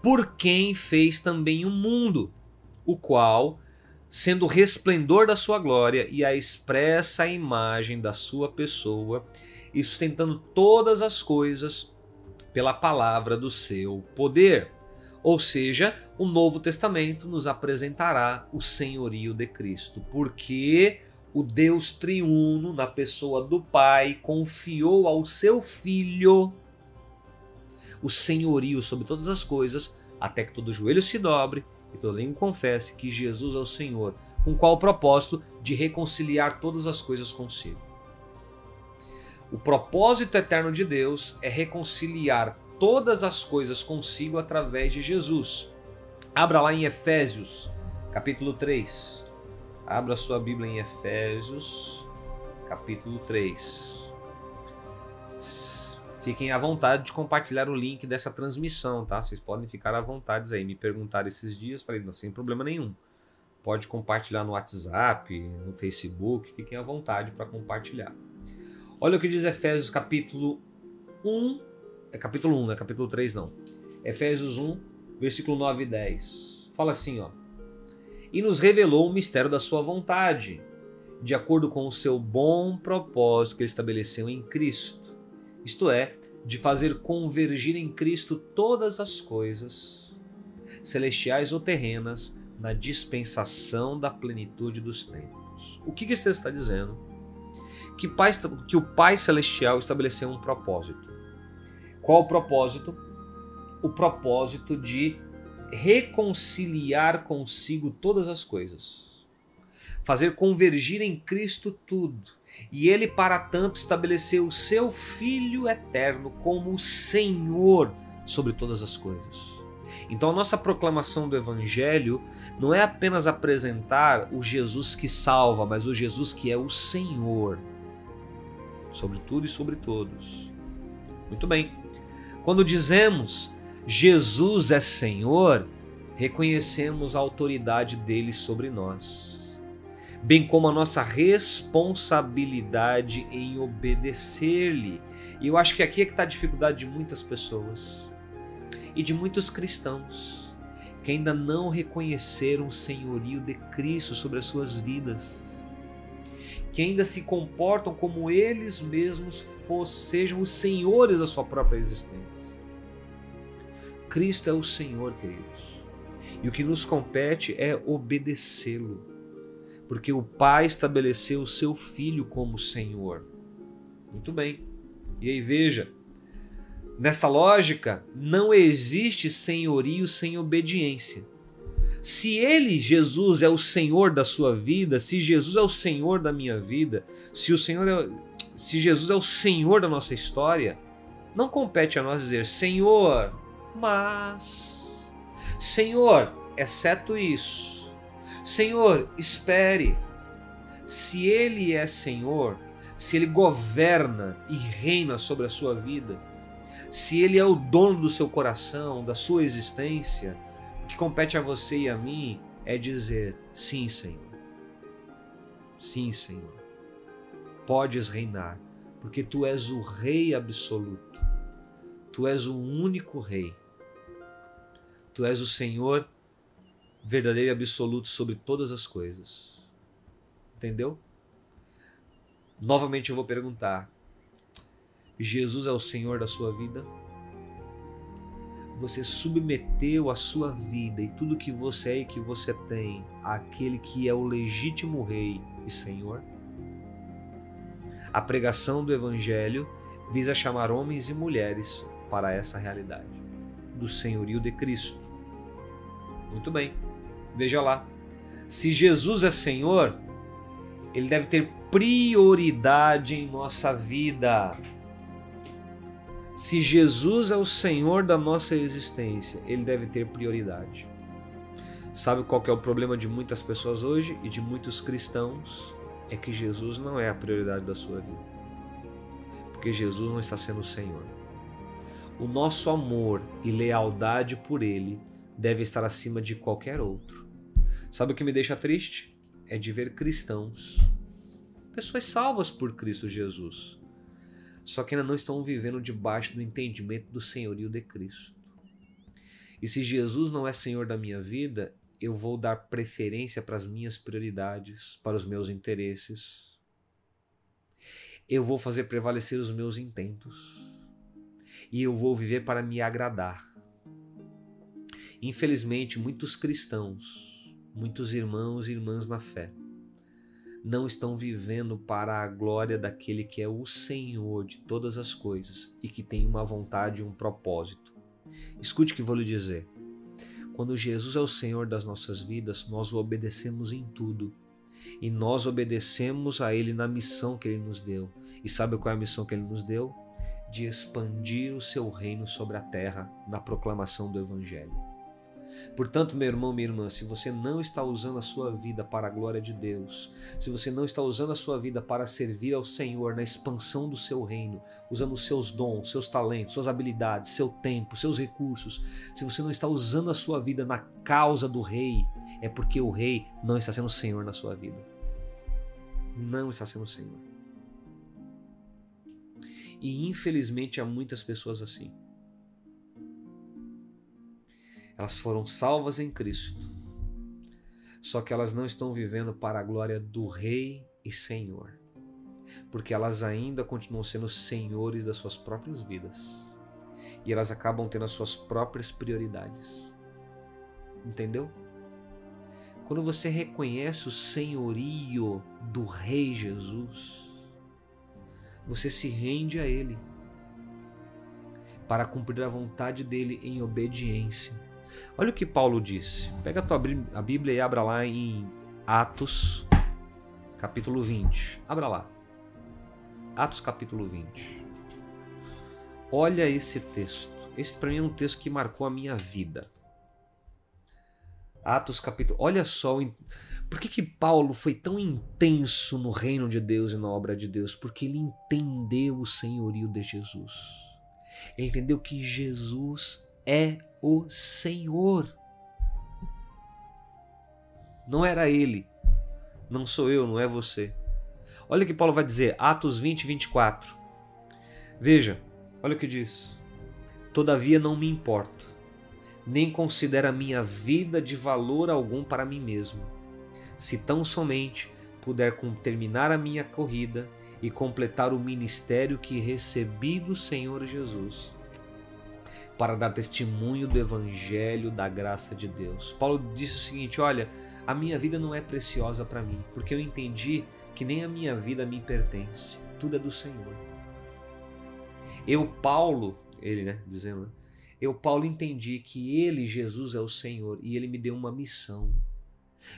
por quem fez também o mundo, o qual, sendo o resplendor da sua glória e a expressa imagem da sua pessoa, e sustentando todas as coisas pela palavra do seu poder. Ou seja, o Novo Testamento nos apresentará o senhorio de Cristo, porque o Deus triuno, na pessoa do Pai, confiou ao seu Filho o senhorio sobre todas as coisas, até que todo joelho se dobre e toda língua confesse que Jesus é o Senhor, com qual propósito de reconciliar todas as coisas consigo. O propósito eterno de Deus é reconciliar todas as coisas consigo através de Jesus. Abra lá em Efésios, capítulo 3. Abra sua Bíblia em Efésios, capítulo 3. Fiquem à vontade de compartilhar o link dessa transmissão, tá? Vocês podem ficar à vontade aí. Me perguntaram esses dias, falei, não, sem problema nenhum. Pode compartilhar no WhatsApp, no Facebook, fiquem à vontade para compartilhar. Olha o que diz Efésios capítulo 1, é capítulo 1, não é capítulo 3 não. Efésios 1, versículo 9 e 10. Fala assim, ó e nos revelou o mistério da sua vontade, de acordo com o seu bom propósito que ele estabeleceu em Cristo. Isto é, de fazer convergir em Cristo todas as coisas, celestiais ou terrenas, na dispensação da plenitude dos tempos. O que, que texto está dizendo? Que, pai, que o Pai Celestial estabeleceu um propósito. Qual o propósito? O propósito de reconciliar consigo todas as coisas, fazer convergir em Cristo tudo. E ele, para tanto, estabeleceu o seu Filho eterno como Senhor sobre todas as coisas. Então, a nossa proclamação do Evangelho não é apenas apresentar o Jesus que salva, mas o Jesus que é o Senhor sobre tudo e sobre todos. Muito bem. Quando dizemos Jesus é Senhor, reconhecemos a autoridade dele sobre nós, bem como a nossa responsabilidade em obedecer-lhe. E eu acho que aqui é que está a dificuldade de muitas pessoas e de muitos cristãos que ainda não reconheceram o senhorio de Cristo sobre as suas vidas, que ainda se comportam como eles mesmos sejam os senhores da sua própria existência. Cristo é o Senhor, queridos. E o que nos compete é obedecê-lo, porque o Pai estabeleceu o seu Filho como Senhor. Muito bem. E aí veja, nessa lógica, não existe senhorio sem obediência. Se ele, Jesus, é o Senhor da sua vida, se Jesus é o Senhor da minha vida, se o Senhor é, se Jesus é o Senhor da nossa história, não compete a nós dizer: Senhor, mas, Senhor, exceto isso, Senhor, espere. Se Ele é Senhor, se Ele governa e reina sobre a sua vida, se Ele é o dono do seu coração, da sua existência, compete a você e a mim é dizer: sim, Senhor. Sim, Senhor. Podes reinar, porque tu és o Rei absoluto. Tu és o único Rei. Tu és o Senhor verdadeiro e absoluto sobre todas as coisas. Entendeu? Novamente eu vou perguntar: Jesus é o Senhor da sua vida? Você submeteu a sua vida e tudo que você é e que você tem àquele que é o legítimo Rei e Senhor? A pregação do Evangelho visa chamar homens e mulheres para essa realidade do senhorio de Cristo. Muito bem. Veja lá. Se Jesus é Senhor, ele deve ter prioridade em nossa vida. Se Jesus é o Senhor da nossa existência, ele deve ter prioridade. Sabe qual é o problema de muitas pessoas hoje e de muitos cristãos? É que Jesus não é a prioridade da sua vida. Porque Jesus não está sendo o Senhor. O nosso amor e lealdade por ele deve estar acima de qualquer outro. Sabe o que me deixa triste? É de ver cristãos, pessoas salvas por Cristo Jesus, só que ainda não estão vivendo debaixo do entendimento do senhorio de Cristo. E se Jesus não é Senhor da minha vida, eu vou dar preferência para as minhas prioridades, para os meus interesses. Eu vou fazer prevalecer os meus intentos. E eu vou viver para me agradar. Infelizmente, muitos cristãos, muitos irmãos e irmãs na fé, não estão vivendo para a glória daquele que é o Senhor de todas as coisas e que tem uma vontade e um propósito. Escute o que vou lhe dizer. Quando Jesus é o Senhor das nossas vidas, nós o obedecemos em tudo. E nós obedecemos a Ele na missão que Ele nos deu. E sabe qual é a missão que Ele nos deu? De expandir o seu reino sobre a terra na proclamação do Evangelho. Portanto, meu irmão, minha irmã, se você não está usando a sua vida para a glória de Deus, se você não está usando a sua vida para servir ao Senhor na expansão do seu reino, usando os seus dons, seus talentos, suas habilidades, seu tempo, seus recursos, se você não está usando a sua vida na causa do rei, é porque o rei não está sendo Senhor na sua vida. Não está sendo Senhor. E infelizmente há muitas pessoas assim. Elas foram salvas em Cristo. Só que elas não estão vivendo para a glória do Rei e Senhor. Porque elas ainda continuam sendo senhores das suas próprias vidas. E elas acabam tendo as suas próprias prioridades. Entendeu? Quando você reconhece o senhorio do Rei Jesus, você se rende a Ele para cumprir a vontade dele em obediência Olha o que Paulo disse. Pega a tua a Bíblia e abra lá em Atos, capítulo 20. Abra lá. Atos, capítulo 20. Olha esse texto. Esse para mim é um texto que marcou a minha vida. Atos, capítulo. Olha só. Por que, que Paulo foi tão intenso no reino de Deus e na obra de Deus? Porque ele entendeu o senhorio de Jesus. Ele entendeu que Jesus é o Senhor. Não era ele. Não sou eu, não é você. Olha o que Paulo vai dizer, Atos 20, 24. Veja, olha o que diz. Todavia não me importo, nem considero a minha vida de valor algum para mim mesmo, se tão somente puder terminar a minha corrida e completar o ministério que recebi do Senhor Jesus para dar testemunho do evangelho da graça de Deus. Paulo disse o seguinte: Olha, a minha vida não é preciosa para mim, porque eu entendi que nem a minha vida me pertence, tudo é do Senhor. Eu, Paulo, ele, né, dizendo, eu, Paulo, entendi que ele, Jesus, é o Senhor e ele me deu uma missão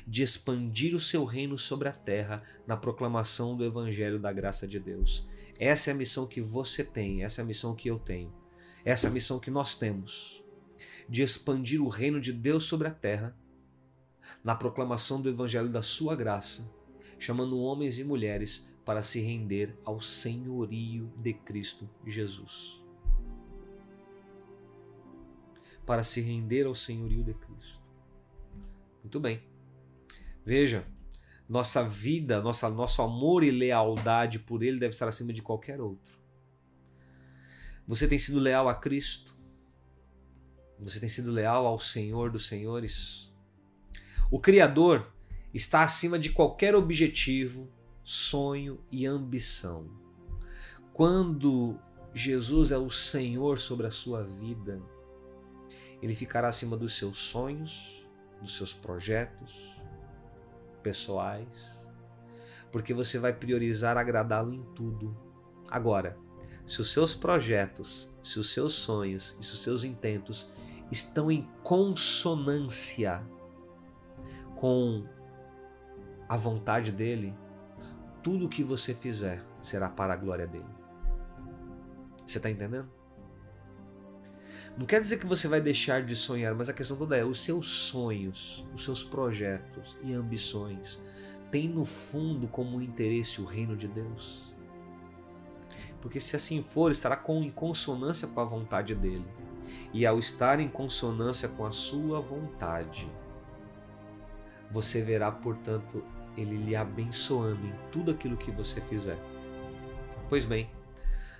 de expandir o seu reino sobre a terra na proclamação do evangelho da graça de Deus. Essa é a missão que você tem, essa é a missão que eu tenho essa missão que nós temos de expandir o reino de Deus sobre a terra, na proclamação do evangelho da sua graça, chamando homens e mulheres para se render ao senhorio de Cristo Jesus. Para se render ao senhorio de Cristo. Muito bem. Veja, nossa vida, nossa, nosso amor e lealdade por Ele deve estar acima de qualquer outro. Você tem sido leal a Cristo? Você tem sido leal ao Senhor dos Senhores? O Criador está acima de qualquer objetivo, sonho e ambição. Quando Jesus é o Senhor sobre a sua vida, ele ficará acima dos seus sonhos, dos seus projetos pessoais, porque você vai priorizar agradá-lo em tudo. Agora, se os seus projetos, se os seus sonhos e se os seus intentos estão em consonância com a vontade dele, tudo o que você fizer será para a glória dele. Você está entendendo? Não quer dizer que você vai deixar de sonhar, mas a questão toda é: os seus sonhos, os seus projetos e ambições têm no fundo como interesse o reino de Deus? Porque se assim for, estará em consonância com a vontade dele. e ao estar em consonância com a sua vontade, você verá, portanto, ele lhe abençoando em tudo aquilo que você fizer. Pois bem,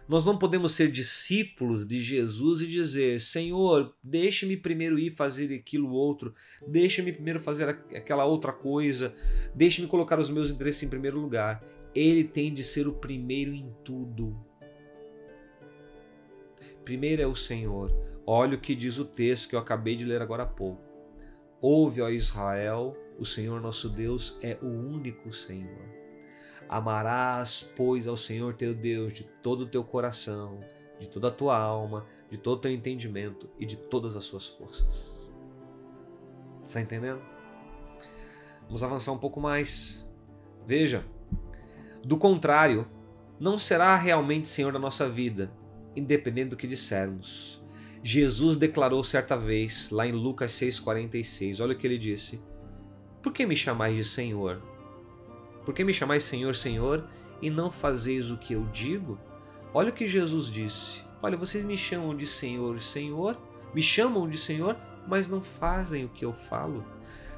nós não podemos ser discípulos de Jesus e dizer: Senhor, deixe-me primeiro ir fazer aquilo outro, deixe-me primeiro fazer aquela outra coisa, deixe-me colocar os meus interesses em primeiro lugar. Ele tem de ser o primeiro em tudo. Primeiro é o Senhor. Olha o que diz o texto que eu acabei de ler agora há pouco. Ouve, ó Israel, o Senhor nosso Deus é o único Senhor. Amarás, pois, ao Senhor teu Deus de todo o teu coração, de toda a tua alma, de todo o teu entendimento e de todas as suas forças. Está entendendo? Vamos avançar um pouco mais. Veja, do contrário, não será realmente Senhor da nossa vida, independente do que dissermos. Jesus declarou certa vez, lá em Lucas 6,46, olha o que ele disse: Por que me chamais de Senhor? Por que me chamais Senhor, Senhor, e não fazeis o que eu digo? Olha o que Jesus disse: Olha, vocês me chamam de Senhor, Senhor, me chamam de Senhor, mas não fazem o que eu falo.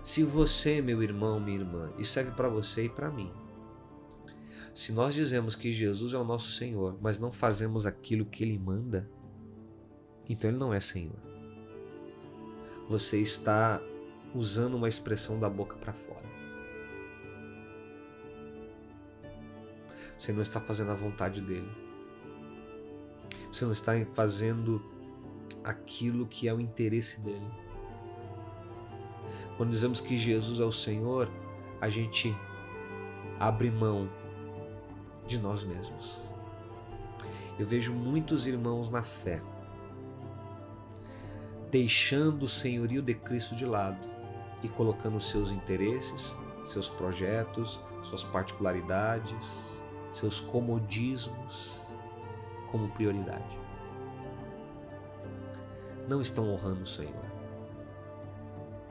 Se você, meu irmão, minha irmã, isso serve para você e para mim. Se nós dizemos que Jesus é o nosso Senhor, mas não fazemos aquilo que Ele manda, então Ele não é Senhor. Você está usando uma expressão da boca para fora. Você não está fazendo a vontade dele. Você não está fazendo aquilo que é o interesse dele. Quando dizemos que Jesus é o Senhor, a gente abre mão de nós mesmos. Eu vejo muitos irmãos na fé deixando o senhorio de Cristo de lado e colocando seus interesses, seus projetos, suas particularidades, seus comodismos como prioridade. Não estão honrando o Senhor.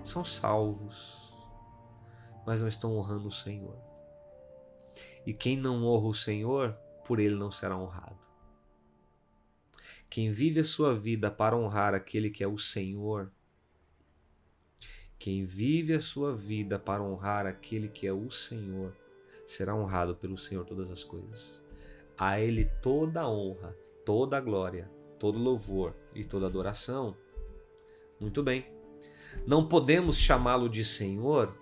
São salvos, mas não estão honrando o Senhor. E quem não honra o Senhor, por ele não será honrado. Quem vive a sua vida para honrar aquele que é o Senhor, quem vive a sua vida para honrar aquele que é o Senhor, será honrado pelo Senhor todas as coisas. A Ele toda a honra, toda a glória, todo louvor e toda adoração. Muito bem. Não podemos chamá-lo de Senhor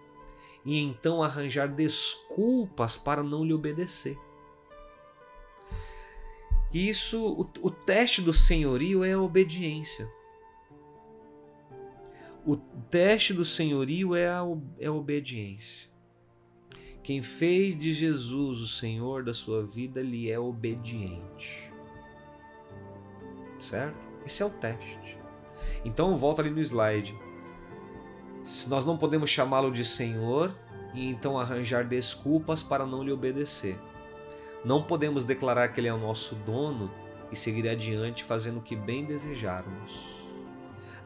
e então arranjar desculpas para não lhe obedecer. Isso, o, o teste do senhorio é a obediência. O teste do senhorio é a, é a obediência. Quem fez de Jesus o Senhor da sua vida lhe é obediente. Certo? Esse é o teste. Então volta ali no slide. Nós não podemos chamá-lo de Senhor e então arranjar desculpas para não lhe obedecer. Não podemos declarar que Ele é o nosso dono e seguir adiante fazendo o que bem desejarmos.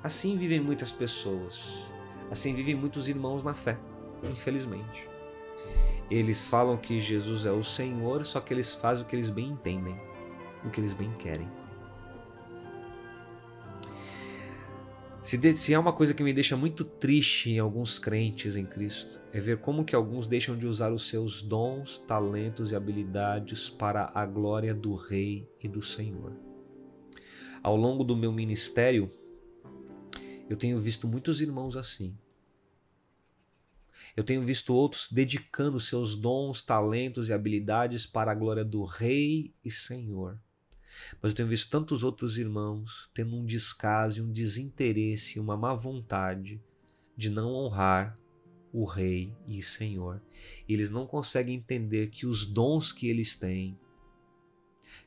Assim vivem muitas pessoas, assim vivem muitos irmãos na fé, infelizmente. Eles falam que Jesus é o Senhor, só que eles fazem o que eles bem entendem, o que eles bem querem. Se, de, se há uma coisa que me deixa muito triste em alguns crentes em Cristo, é ver como que alguns deixam de usar os seus dons, talentos e habilidades para a glória do Rei e do Senhor. Ao longo do meu ministério, eu tenho visto muitos irmãos assim. Eu tenho visto outros dedicando seus dons, talentos e habilidades para a glória do Rei e Senhor. Mas eu tenho visto tantos outros irmãos tendo um descaso, um desinteresse, uma má vontade de não honrar o Rei e Senhor. E eles não conseguem entender que os dons que eles têm,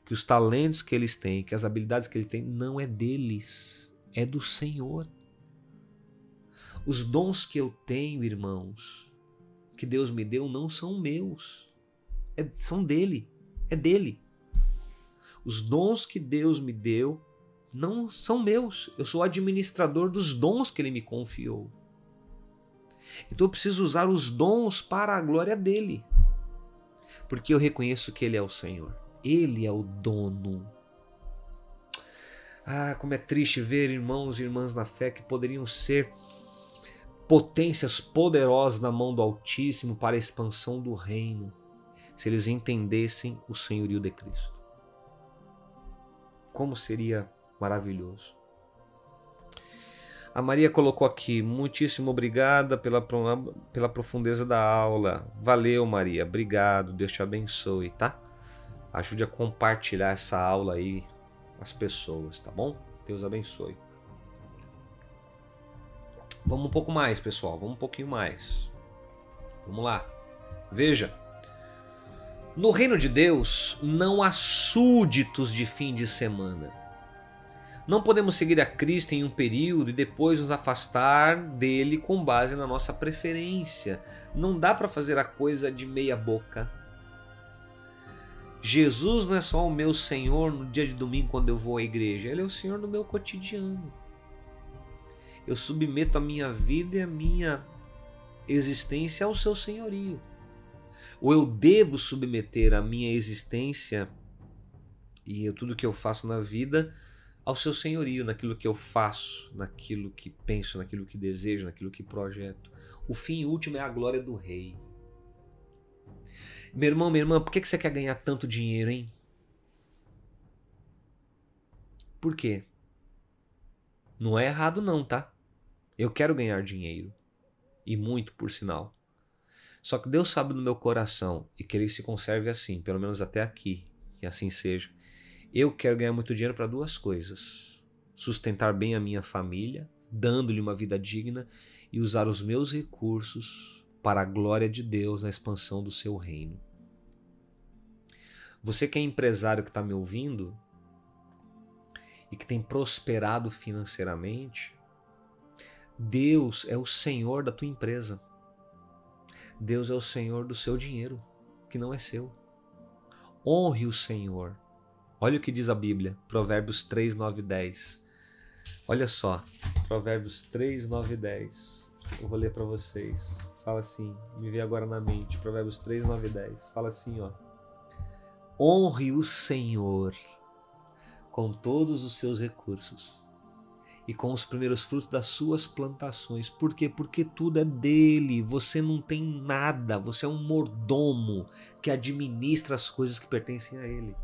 que os talentos que eles têm, que as habilidades que eles têm, não é deles, é do Senhor. Os dons que eu tenho, irmãos, que Deus me deu, não são meus, é, são dele, é dele. Os dons que Deus me deu não são meus. Eu sou administrador dos dons que Ele me confiou. Então eu preciso usar os dons para a glória dele. Porque eu reconheço que Ele é o Senhor. Ele é o dono. Ah, como é triste ver irmãos e irmãs na fé que poderiam ser potências poderosas na mão do Altíssimo para a expansão do reino, se eles entendessem o senhorio de Cristo. Como seria maravilhoso. A Maria colocou aqui, muitíssimo obrigada pela, pela profundeza da aula. Valeu, Maria. Obrigado. Deus te abençoe, tá? Ajude a compartilhar essa aula aí as pessoas, tá bom? Deus abençoe. Vamos um pouco mais, pessoal. Vamos um pouquinho mais. Vamos lá. Veja. No reino de Deus não há súditos de fim de semana. Não podemos seguir a Cristo em um período e depois nos afastar dele com base na nossa preferência. Não dá para fazer a coisa de meia boca. Jesus não é só o meu Senhor no dia de domingo quando eu vou à igreja, ele é o Senhor no meu cotidiano. Eu submeto a minha vida e a minha existência ao seu senhorio. Ou eu devo submeter a minha existência e tudo que eu faço na vida ao seu senhorio, naquilo que eu faço, naquilo que penso, naquilo que desejo, naquilo que projeto. O fim último é a glória do rei. Meu irmão, minha irmã, por que você quer ganhar tanto dinheiro, hein? Por quê? Não é errado não, tá? Eu quero ganhar dinheiro. E muito, por sinal. Só que Deus sabe no meu coração e que ele se conserve assim, pelo menos até aqui, que assim seja eu quero ganhar muito dinheiro para duas coisas: sustentar bem a minha família, dando-lhe uma vida digna, e usar os meus recursos para a glória de Deus na expansão do seu reino. Você que é empresário que está me ouvindo e que tem prosperado financeiramente, Deus é o Senhor da tua empresa. Deus é o Senhor do seu dinheiro, que não é seu. Honre o Senhor Olha o que diz a Bíblia, Provérbios 3, 9 e 10. Olha só, Provérbios 3, 9 e 10. Eu vou ler para vocês. Fala assim, me vê agora na mente, Provérbios 3, 9 e 10. Fala assim, ó. Honre o Senhor com todos os seus recursos e com os primeiros frutos das suas plantações. Por quê? Porque tudo é dele. Você não tem nada. Você é um mordomo que administra as coisas que pertencem a ele.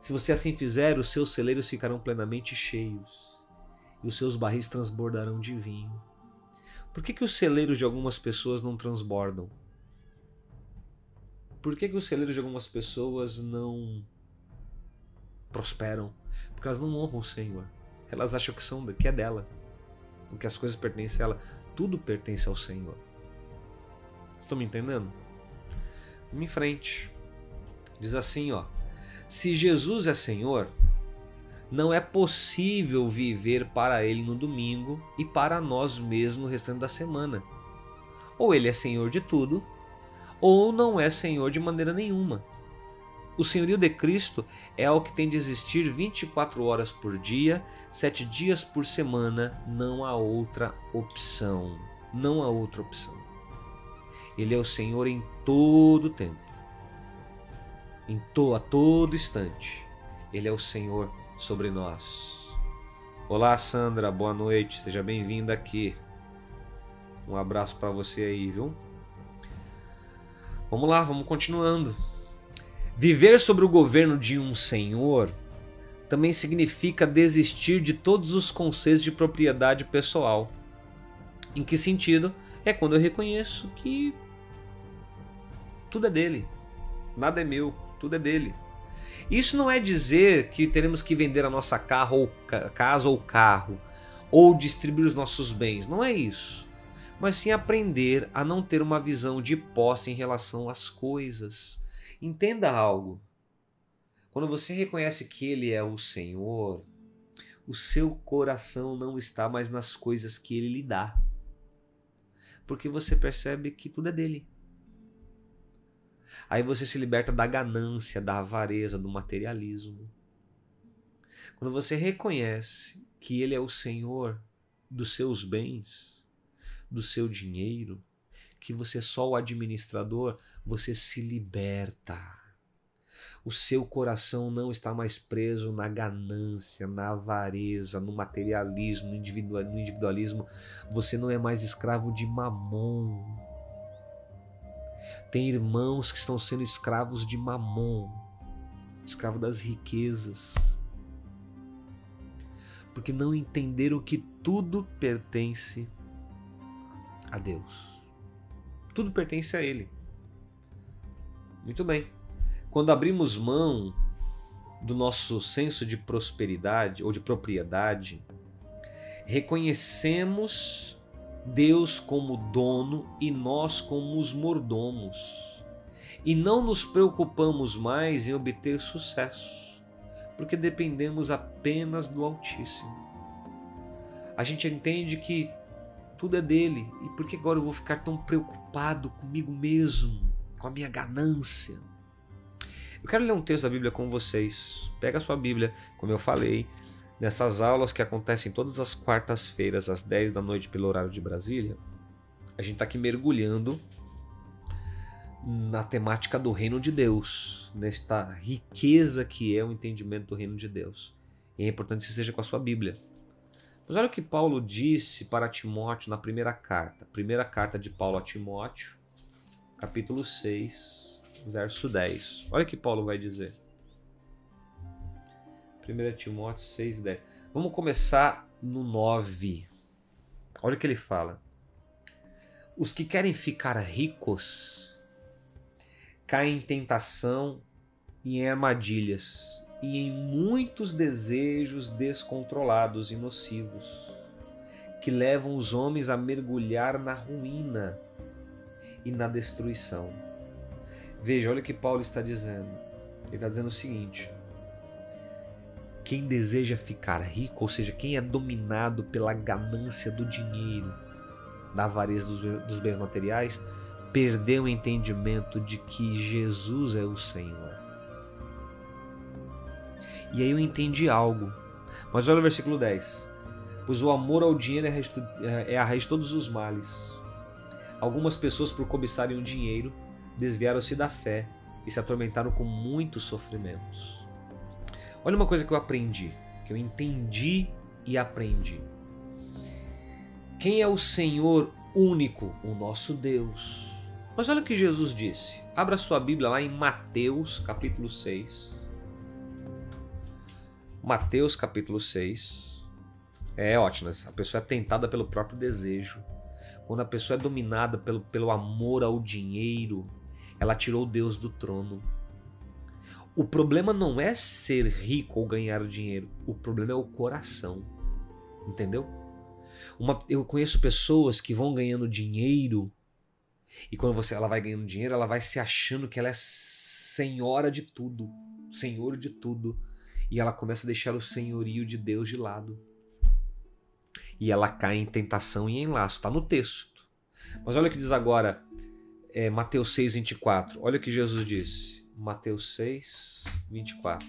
Se você assim fizer, os seus celeiros ficarão plenamente cheios e os seus barris transbordarão de vinho. Por que, que os celeiros de algumas pessoas não transbordam? Por que, que os celeiros de algumas pessoas não prosperam? Porque elas não honram o Senhor. Elas acham que são que é dela, que as coisas pertencem a ela. Tudo pertence ao Senhor. Estão me entendendo? Vamos em frente. Diz assim, ó. Se Jesus é Senhor, não é possível viver para Ele no domingo e para nós mesmos no restante da semana. Ou Ele é Senhor de tudo, ou não é Senhor de maneira nenhuma. O senhorio de Cristo é o que tem de existir 24 horas por dia, 7 dias por semana, não há outra opção. Não há outra opção. Ele é o Senhor em todo tempo em to, a todo instante. Ele é o Senhor sobre nós. Olá, Sandra, boa noite, seja bem-vinda aqui. Um abraço para você aí, viu? Vamos lá, vamos continuando. Viver sobre o governo de um senhor também significa desistir de todos os conceitos de propriedade pessoal. Em que sentido? É quando eu reconheço que tudo é dele, nada é meu, tudo é dele. Isso não é dizer que teremos que vender a nossa carro ou casa ou carro ou distribuir os nossos bens, não é isso. Mas sim aprender a não ter uma visão de posse em relação às coisas. Entenda algo. Quando você reconhece que ele é o Senhor, o seu coração não está mais nas coisas que ele lhe dá. Porque você percebe que tudo é dele. Aí você se liberta da ganância, da avareza, do materialismo. Quando você reconhece que Ele é o Senhor dos seus bens, do seu dinheiro, que você é só o administrador, você se liberta. o seu coração não está mais preso na ganância, na avareza, no materialismo, no individualismo. Você não é mais escravo de mamon. Tem irmãos que estão sendo escravos de mamon, escravo das riquezas, porque não entenderam que tudo pertence a Deus. Tudo pertence a Ele. Muito bem. Quando abrimos mão do nosso senso de prosperidade ou de propriedade, reconhecemos Deus como dono e nós como os mordomos. E não nos preocupamos mais em obter sucesso, porque dependemos apenas do Altíssimo. A gente entende que tudo é dele, e por que agora eu vou ficar tão preocupado comigo mesmo, com a minha ganância? Eu quero ler um texto da Bíblia com vocês. Pega a sua Bíblia, como eu falei, nessas aulas que acontecem todas as quartas-feiras, às 10 da noite, pelo horário de Brasília. A gente está aqui mergulhando na temática do reino de Deus, nesta riqueza que é o entendimento do reino de Deus. E é importante que seja com a sua Bíblia. Mas olha o que Paulo disse para Timóteo na primeira carta. Primeira carta de Paulo a Timóteo, capítulo 6, verso 10. Olha o que Paulo vai dizer. 1 Timóteo 6, 10. Vamos começar no 9. Olha o que ele fala. Os que querem ficar ricos caem em tentação e em armadilhas e em muitos desejos descontrolados e nocivos que levam os homens a mergulhar na ruína e na destruição. Veja, olha o que Paulo está dizendo. Ele está dizendo o seguinte: quem deseja ficar rico, ou seja, quem é dominado pela ganância do dinheiro, da avareza dos, dos bens materiais, perdeu o entendimento de que Jesus é o Senhor. E aí eu entendi algo. Mas olha o versículo 10. Pois o amor ao dinheiro é, é a raiz de todos os males. Algumas pessoas, por cobiçarem o dinheiro, desviaram-se da fé e se atormentaram com muitos sofrimentos. Olha uma coisa que eu aprendi, que eu entendi e aprendi. Quem é o Senhor único? O nosso Deus. Mas olha o que Jesus disse. Abra sua Bíblia lá em Mateus, capítulo 6. Mateus, capítulo 6. É ótimo, a pessoa é tentada pelo próprio desejo. Quando a pessoa é dominada pelo, pelo amor ao dinheiro, ela tirou Deus do trono. O problema não é ser rico ou ganhar dinheiro. O problema é o coração. Entendeu? Uma, eu conheço pessoas que vão ganhando dinheiro e quando você, ela vai ganhando dinheiro, ela vai se achando que ela é senhora de tudo, senhor de tudo, e ela começa a deixar o senhorio de Deus de lado. E ela cai em tentação e em laço, está no texto. Mas olha o que diz agora é, Mateus 6, 24. Olha o que Jesus disse. Mateus 6, 24.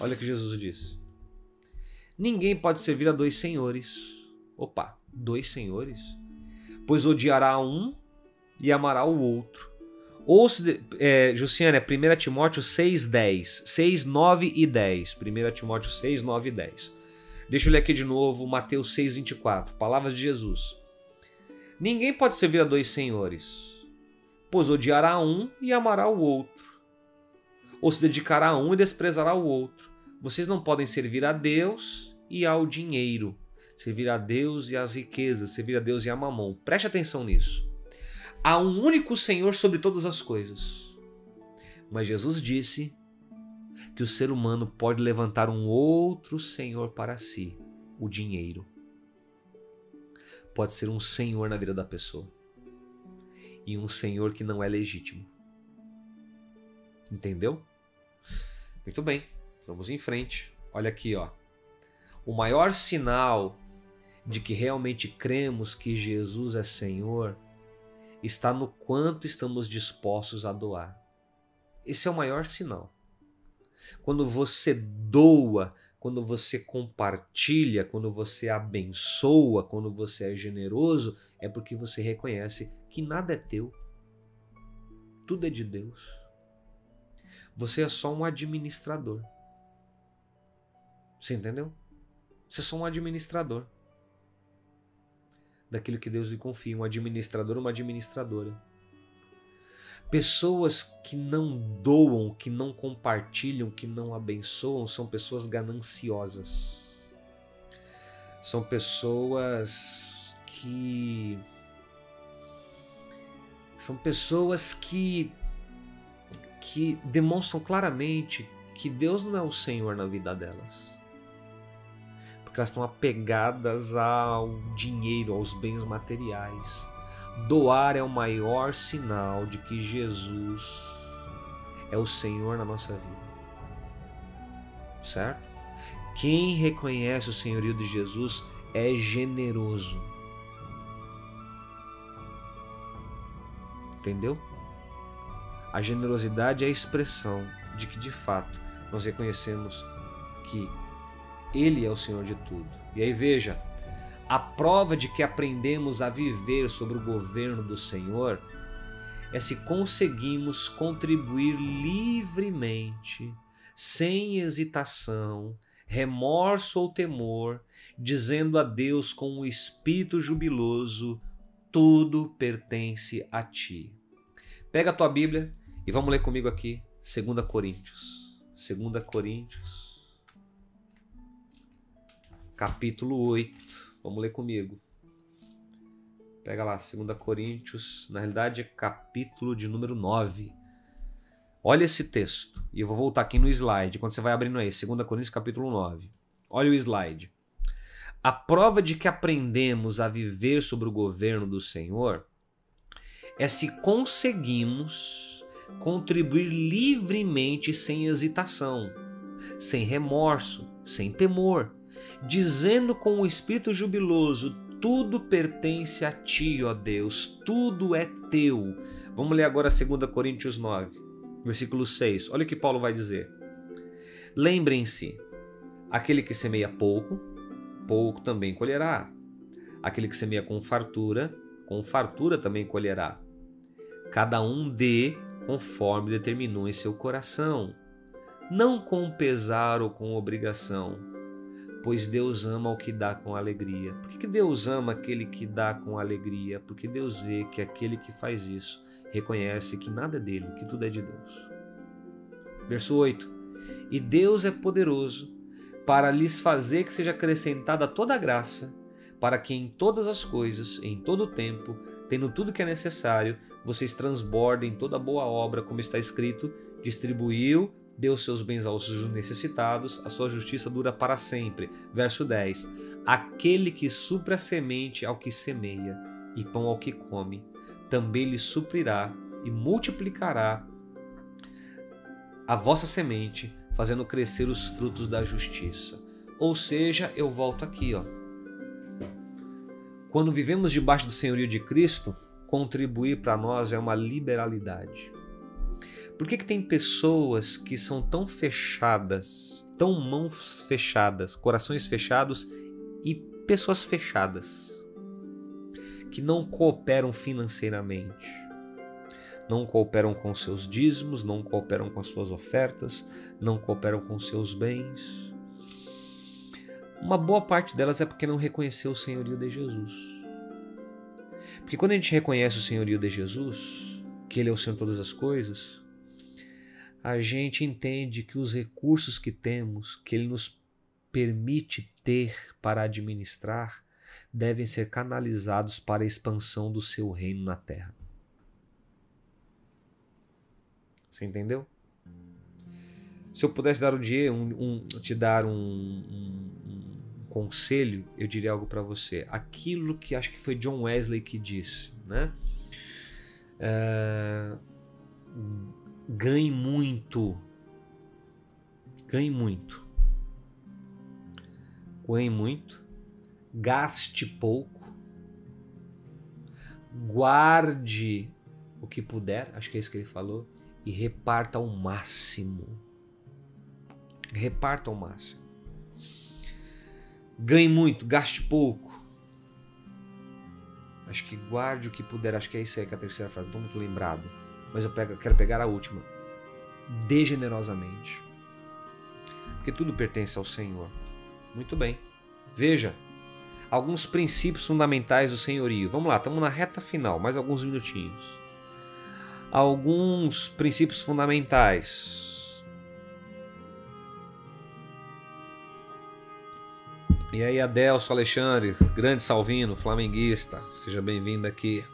Olha o que Jesus disse. Ninguém pode servir a dois senhores. Opa, dois senhores? Pois odiará um e amará o outro. Ou se, é, Jussiane, é 1 Timóteo 6, 10. 6, 9 e 10. 1 Timóteo 6, 9 e 10. Deixa eu ler aqui de novo Mateus 6, 24. Palavras de Jesus. Ninguém pode servir a dois senhores, pois odiará um e amará o outro, ou se dedicará a um e desprezará o outro. Vocês não podem servir a Deus e ao dinheiro, servir a Deus e às riquezas, servir a Deus e a mamão. Preste atenção nisso. Há um único Senhor sobre todas as coisas. Mas Jesus disse que o ser humano pode levantar um outro Senhor para si, o dinheiro pode ser um senhor na vida da pessoa e um senhor que não é legítimo. Entendeu? Muito bem, vamos em frente. Olha aqui, ó. O maior sinal de que realmente cremos que Jesus é Senhor está no quanto estamos dispostos a doar. Esse é o maior sinal. Quando você doa quando você compartilha, quando você abençoa, quando você é generoso, é porque você reconhece que nada é teu, tudo é de Deus. Você é só um administrador. Você entendeu? Você é só um administrador daquilo que Deus lhe confia, um administrador, uma administradora. Pessoas que não doam, que não compartilham, que não abençoam, são pessoas gananciosas. São pessoas que. São pessoas que. que demonstram claramente que Deus não é o Senhor na vida delas. Porque elas estão apegadas ao dinheiro, aos bens materiais Doar é o maior sinal de que Jesus é o Senhor na nossa vida. Certo? Quem reconhece o senhorio de Jesus é generoso. Entendeu? A generosidade é a expressão de que de fato nós reconhecemos que Ele é o Senhor de tudo. E aí veja, a prova de que aprendemos a viver sobre o governo do Senhor é se conseguimos contribuir livremente, sem hesitação, remorso ou temor, dizendo a Deus com um espírito jubiloso: tudo pertence a ti. Pega a tua Bíblia e vamos ler comigo aqui 2 Coríntios. 2 Coríntios, capítulo 8. Vamos ler comigo. Pega lá, 2 Coríntios, na realidade é capítulo de número 9. Olha esse texto. E eu vou voltar aqui no slide, quando você vai abrindo aí, 2 Coríntios capítulo 9. Olha o slide. A prova de que aprendemos a viver sobre o governo do Senhor é se conseguimos contribuir livremente sem hesitação, sem remorso, sem temor, dizendo com o espírito jubiloso: Tudo pertence a ti, ó Deus, tudo é teu. Vamos ler agora 2 Coríntios 9, versículo 6. Olha o que Paulo vai dizer. Lembrem-se: aquele que semeia pouco, pouco também colherá. Aquele que semeia com fartura, com fartura também colherá. Cada um dê conforme determinou em seu coração, não com pesar ou com obrigação pois Deus ama o que dá com alegria. Por que, Deus ama aquele que dá com alegria? Porque Deus vê que aquele que faz isso reconhece que nada é dele, que tudo é de Deus. Verso 8: E Deus é poderoso para lhes fazer que seja acrescentada toda a graça, para que em todas as coisas, em todo o tempo, tendo tudo que é necessário, vocês transbordem toda boa obra, como está escrito: distribuiu deu seus bens aos necessitados, a sua justiça dura para sempre. Verso 10: Aquele que supre a semente ao que semeia e pão ao que come, também lhe suprirá e multiplicará a vossa semente, fazendo crescer os frutos da justiça. Ou seja, eu volto aqui, ó. Quando vivemos debaixo do senhorio de Cristo, contribuir para nós é uma liberalidade. Por que, que tem pessoas que são tão fechadas, tão mãos fechadas, corações fechados e pessoas fechadas, que não cooperam financeiramente, não cooperam com seus dízimos, não cooperam com as suas ofertas, não cooperam com seus bens? Uma boa parte delas é porque não reconheceu o senhorio de Jesus. Porque quando a gente reconhece o senhorio de Jesus, que Ele é o Senhor de todas as coisas, a gente entende que os recursos que temos, que Ele nos permite ter para administrar, devem ser canalizados para a expansão do seu reino na terra. Você entendeu? Se eu pudesse dar um dia, um, um, te dar um, um, conselho, eu diria algo para você. Aquilo que acho que foi John Wesley que disse, né? É ganhe muito. Ganhe muito. Ganhe muito. Gaste pouco. Guarde o que puder, acho que é isso que ele falou, e reparta ao máximo. Reparta ao máximo. Ganhe muito, gaste pouco. Acho que guarde o que puder, acho que é isso aí que é a terceira frase, não estou muito lembrado mas eu pego, quero pegar a última. Dê generosamente. Porque tudo pertence ao Senhor. Muito bem. Veja, alguns princípios fundamentais do senhorio. Vamos lá, estamos na reta final, mais alguns minutinhos. Alguns princípios fundamentais. E aí, Adelso Alexandre, grande Salvino, flamenguista, seja bem-vindo aqui.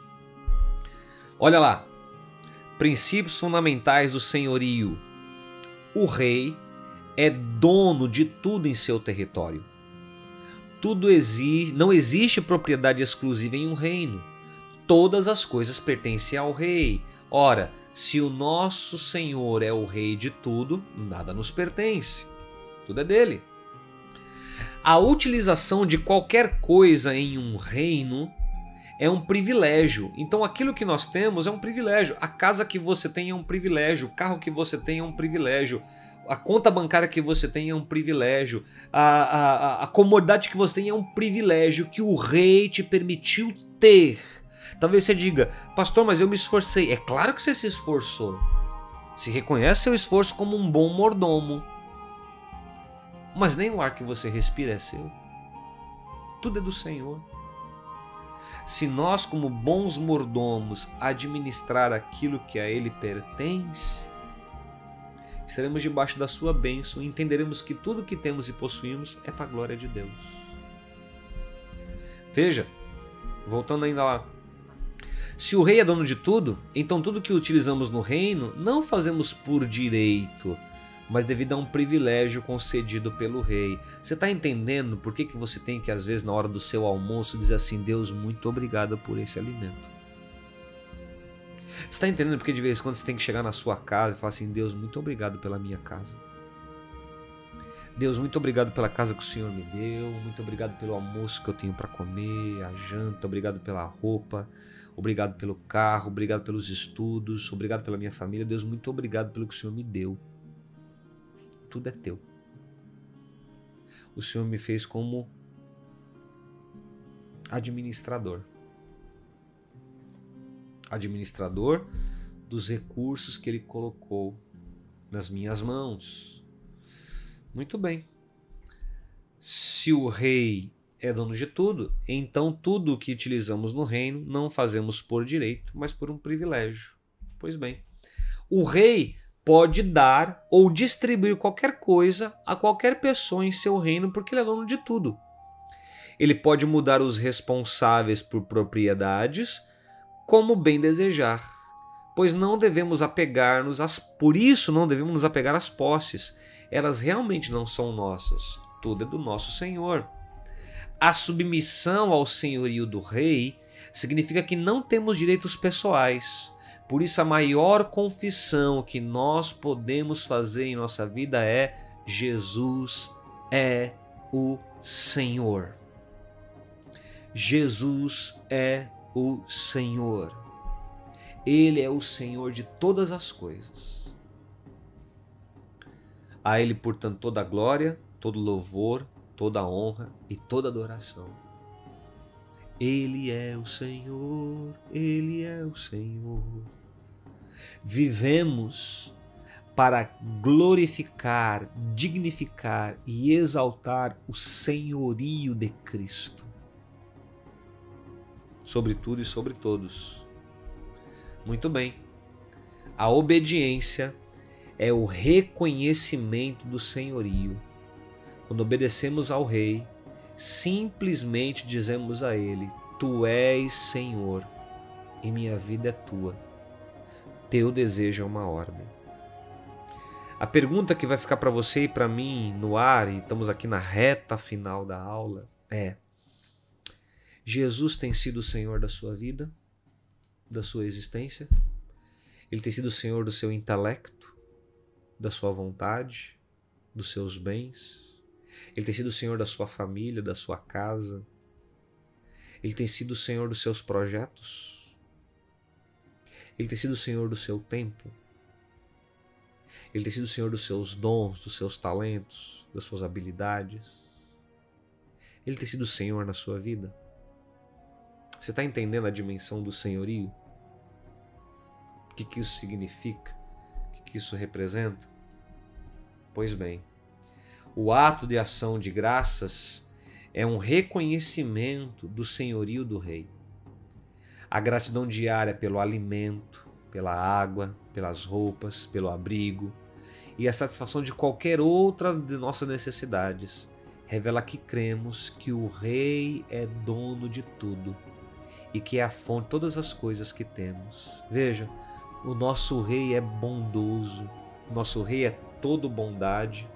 Olha lá, princípios fundamentais do senhorio. O rei é dono de tudo em seu território tudo existe, não existe propriedade exclusiva em um reino. Todas as coisas pertencem ao rei. Ora, se o nosso Senhor é o rei de tudo, nada nos pertence. Tudo é dele. A utilização de qualquer coisa em um reino é um privilégio. Então aquilo que nós temos é um privilégio. A casa que você tem é um privilégio, o carro que você tem é um privilégio, a conta bancária que você tem é um privilégio, a, a, a comodidade que você tem é um privilégio que o rei te permitiu ter. Talvez você diga, pastor, mas eu me esforcei. É claro que você se esforçou. Se reconhece seu esforço como um bom mordomo. Mas nem o ar que você respira é seu. Tudo é do Senhor. Se nós, como bons mordomos, administrar aquilo que a Ele pertence, estaremos debaixo da sua bênção e entenderemos que tudo que temos e possuímos é para a glória de Deus. Veja, voltando ainda lá. Se o rei é dono de tudo, então tudo que utilizamos no reino não fazemos por direito, mas devido a um privilégio concedido pelo rei. Você está entendendo por que, que você tem que, às vezes, na hora do seu almoço, dizer assim: Deus, muito obrigado por esse alimento? Você está entendendo porque de vez em quando você tem que chegar na sua casa e falar assim: Deus, muito obrigado pela minha casa. Deus, muito obrigado pela casa que o Senhor me deu, muito obrigado pelo almoço que eu tenho para comer, a janta, obrigado pela roupa, obrigado pelo carro, obrigado pelos estudos, obrigado pela minha família. Deus, muito obrigado pelo que o Senhor me deu. Tudo é teu. O Senhor me fez como administrador administrador dos recursos que ele colocou nas minhas mãos. Muito bem. Se o rei é dono de tudo, então tudo o que utilizamos no reino não fazemos por direito, mas por um privilégio. Pois bem, o rei pode dar ou distribuir qualquer coisa a qualquer pessoa em seu reino porque ele é dono de tudo. Ele pode mudar os responsáveis por propriedades como bem desejar, pois não devemos apegar-nos às por isso não devemos nos apegar às posses. Elas realmente não são nossas, tudo é do nosso Senhor. A submissão ao senhorio do rei significa que não temos direitos pessoais. Por isso a maior confissão que nós podemos fazer em nossa vida é Jesus é o Senhor. Jesus é o Senhor. Ele é o Senhor de todas as coisas. A Ele, portanto, toda a glória, todo louvor, toda a honra e toda adoração. Ele é o Senhor, Ele é o Senhor. Vivemos para glorificar, dignificar e exaltar o senhorio de Cristo sobre tudo e sobre todos. Muito bem. A obediência é o reconhecimento do senhorio. Quando obedecemos ao Rei, simplesmente dizemos a Ele: Tu és Senhor e minha vida é tua. Teu desejo é uma ordem. A pergunta que vai ficar para você e para mim no ar, e estamos aqui na reta final da aula, é: Jesus tem sido o Senhor da sua vida, da sua existência. Ele tem sido o Senhor do seu intelecto, da sua vontade, dos seus bens. Ele tem sido o Senhor da sua família, da sua casa. Ele tem sido o Senhor dos seus projetos. Ele tem sido o Senhor do seu tempo. Ele tem sido o Senhor dos seus dons, dos seus talentos, das suas habilidades. Ele tem sido o Senhor na sua vida. Você está entendendo a dimensão do senhorio? O que, que isso significa? O que, que isso representa? Pois bem, o ato de ação de graças é um reconhecimento do senhorio do Rei. A gratidão diária pelo alimento, pela água, pelas roupas, pelo abrigo e a satisfação de qualquer outra de nossas necessidades revela que cremos que o Rei é dono de tudo e que é a fonte de todas as coisas que temos. Veja, o nosso Rei é bondoso, o nosso Rei é todo bondade,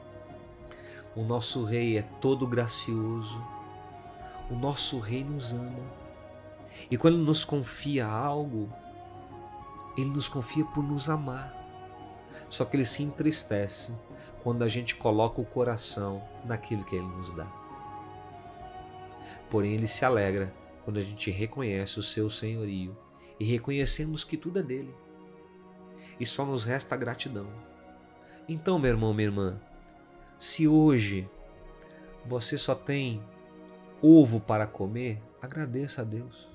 o nosso Rei é todo gracioso, o nosso Rei nos ama. E quando Ele nos confia algo, Ele nos confia por nos amar. Só que Ele se entristece quando a gente coloca o coração naquilo que Ele nos dá. Porém, Ele se alegra quando a gente reconhece o seu senhorio e reconhecemos que tudo é dele. E só nos resta a gratidão. Então, meu irmão, minha irmã, se hoje você só tem ovo para comer, agradeça a Deus.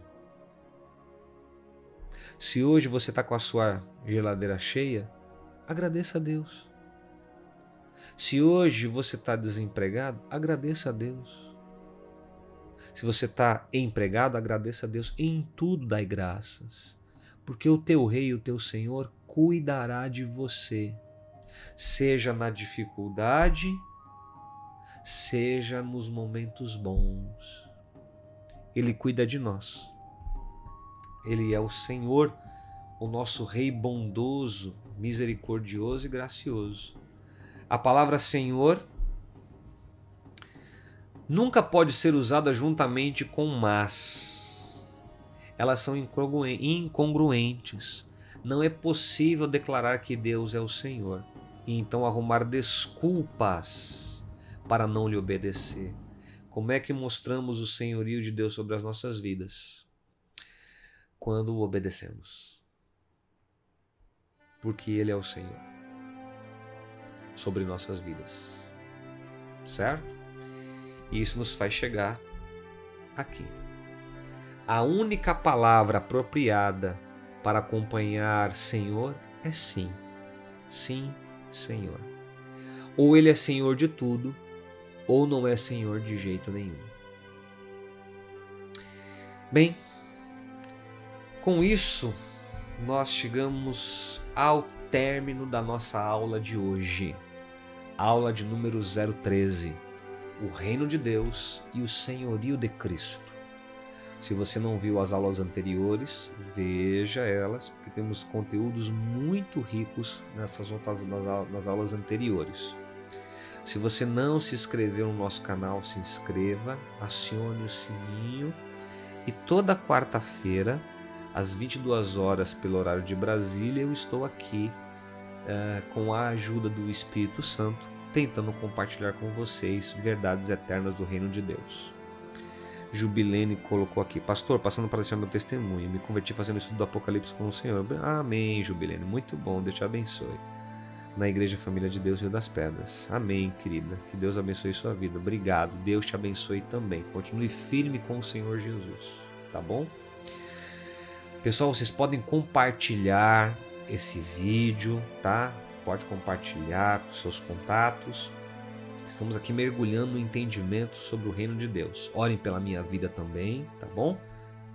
Se hoje você está com a sua geladeira cheia, agradeça a Deus. Se hoje você está desempregado, agradeça a Deus. Se você está empregado, agradeça a Deus. Em tudo dai graças, porque o teu rei, o teu Senhor, cuidará de você, seja na dificuldade, seja nos momentos bons. Ele cuida de nós. Ele é o Senhor, o nosso Rei bondoso, misericordioso e gracioso. A palavra Senhor nunca pode ser usada juntamente com mas. Elas são incongruentes. Não é possível declarar que Deus é o Senhor e então arrumar desculpas para não lhe obedecer. Como é que mostramos o senhorio de Deus sobre as nossas vidas? Quando obedecemos. Porque Ele é o Senhor sobre nossas vidas. Certo? E isso nos faz chegar aqui. A única palavra apropriada para acompanhar Senhor é sim. Sim, Senhor. Ou Ele é Senhor de tudo, ou não é Senhor de jeito nenhum. Bem, com isso, nós chegamos ao término da nossa aula de hoje, aula de número 013 o reino de Deus e o senhorio de Cristo. Se você não viu as aulas anteriores, veja elas, porque temos conteúdos muito ricos nessas outras nas aulas anteriores. Se você não se inscreveu no nosso canal, se inscreva, acione o sininho e toda quarta-feira, às 22 horas pelo horário de Brasília, eu estou aqui uh, com a ajuda do Espírito Santo tentando compartilhar com vocês verdades eternas do reino de Deus. Jubilene colocou aqui, pastor, passando para deixar meu testemunho, me converti fazendo estudo do Apocalipse com o Senhor. Amém, Jubilene, muito bom, Deus te abençoe. Na Igreja Família de Deus Rio das Pedras. Amém, querida. Que Deus abençoe sua vida. Obrigado. Deus te abençoe também. Continue firme com o Senhor Jesus. Tá bom? Pessoal, vocês podem compartilhar esse vídeo, tá? pode compartilhar com seus contatos. Estamos aqui mergulhando no entendimento sobre o reino de Deus. Orem pela minha vida também, tá bom?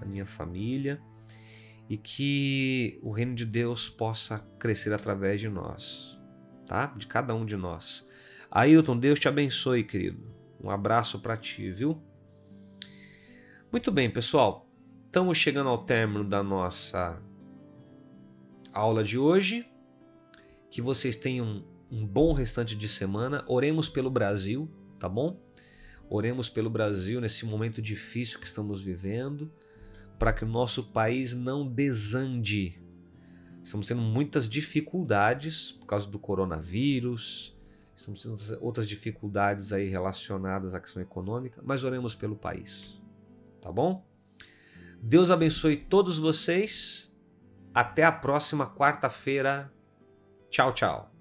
A minha família. E que o reino de Deus possa crescer através de nós, tá? De cada um de nós. Ailton, Deus te abençoe, querido. Um abraço para ti, viu? Muito bem, pessoal. Estamos chegando ao término da nossa aula de hoje. Que vocês tenham um bom restante de semana. Oremos pelo Brasil, tá bom? Oremos pelo Brasil nesse momento difícil que estamos vivendo, para que o nosso país não desande. Estamos tendo muitas dificuldades por causa do coronavírus, estamos tendo outras dificuldades aí relacionadas à questão econômica, mas oremos pelo país, tá bom? Deus abençoe todos vocês. Até a próxima quarta-feira Tchau, tchau.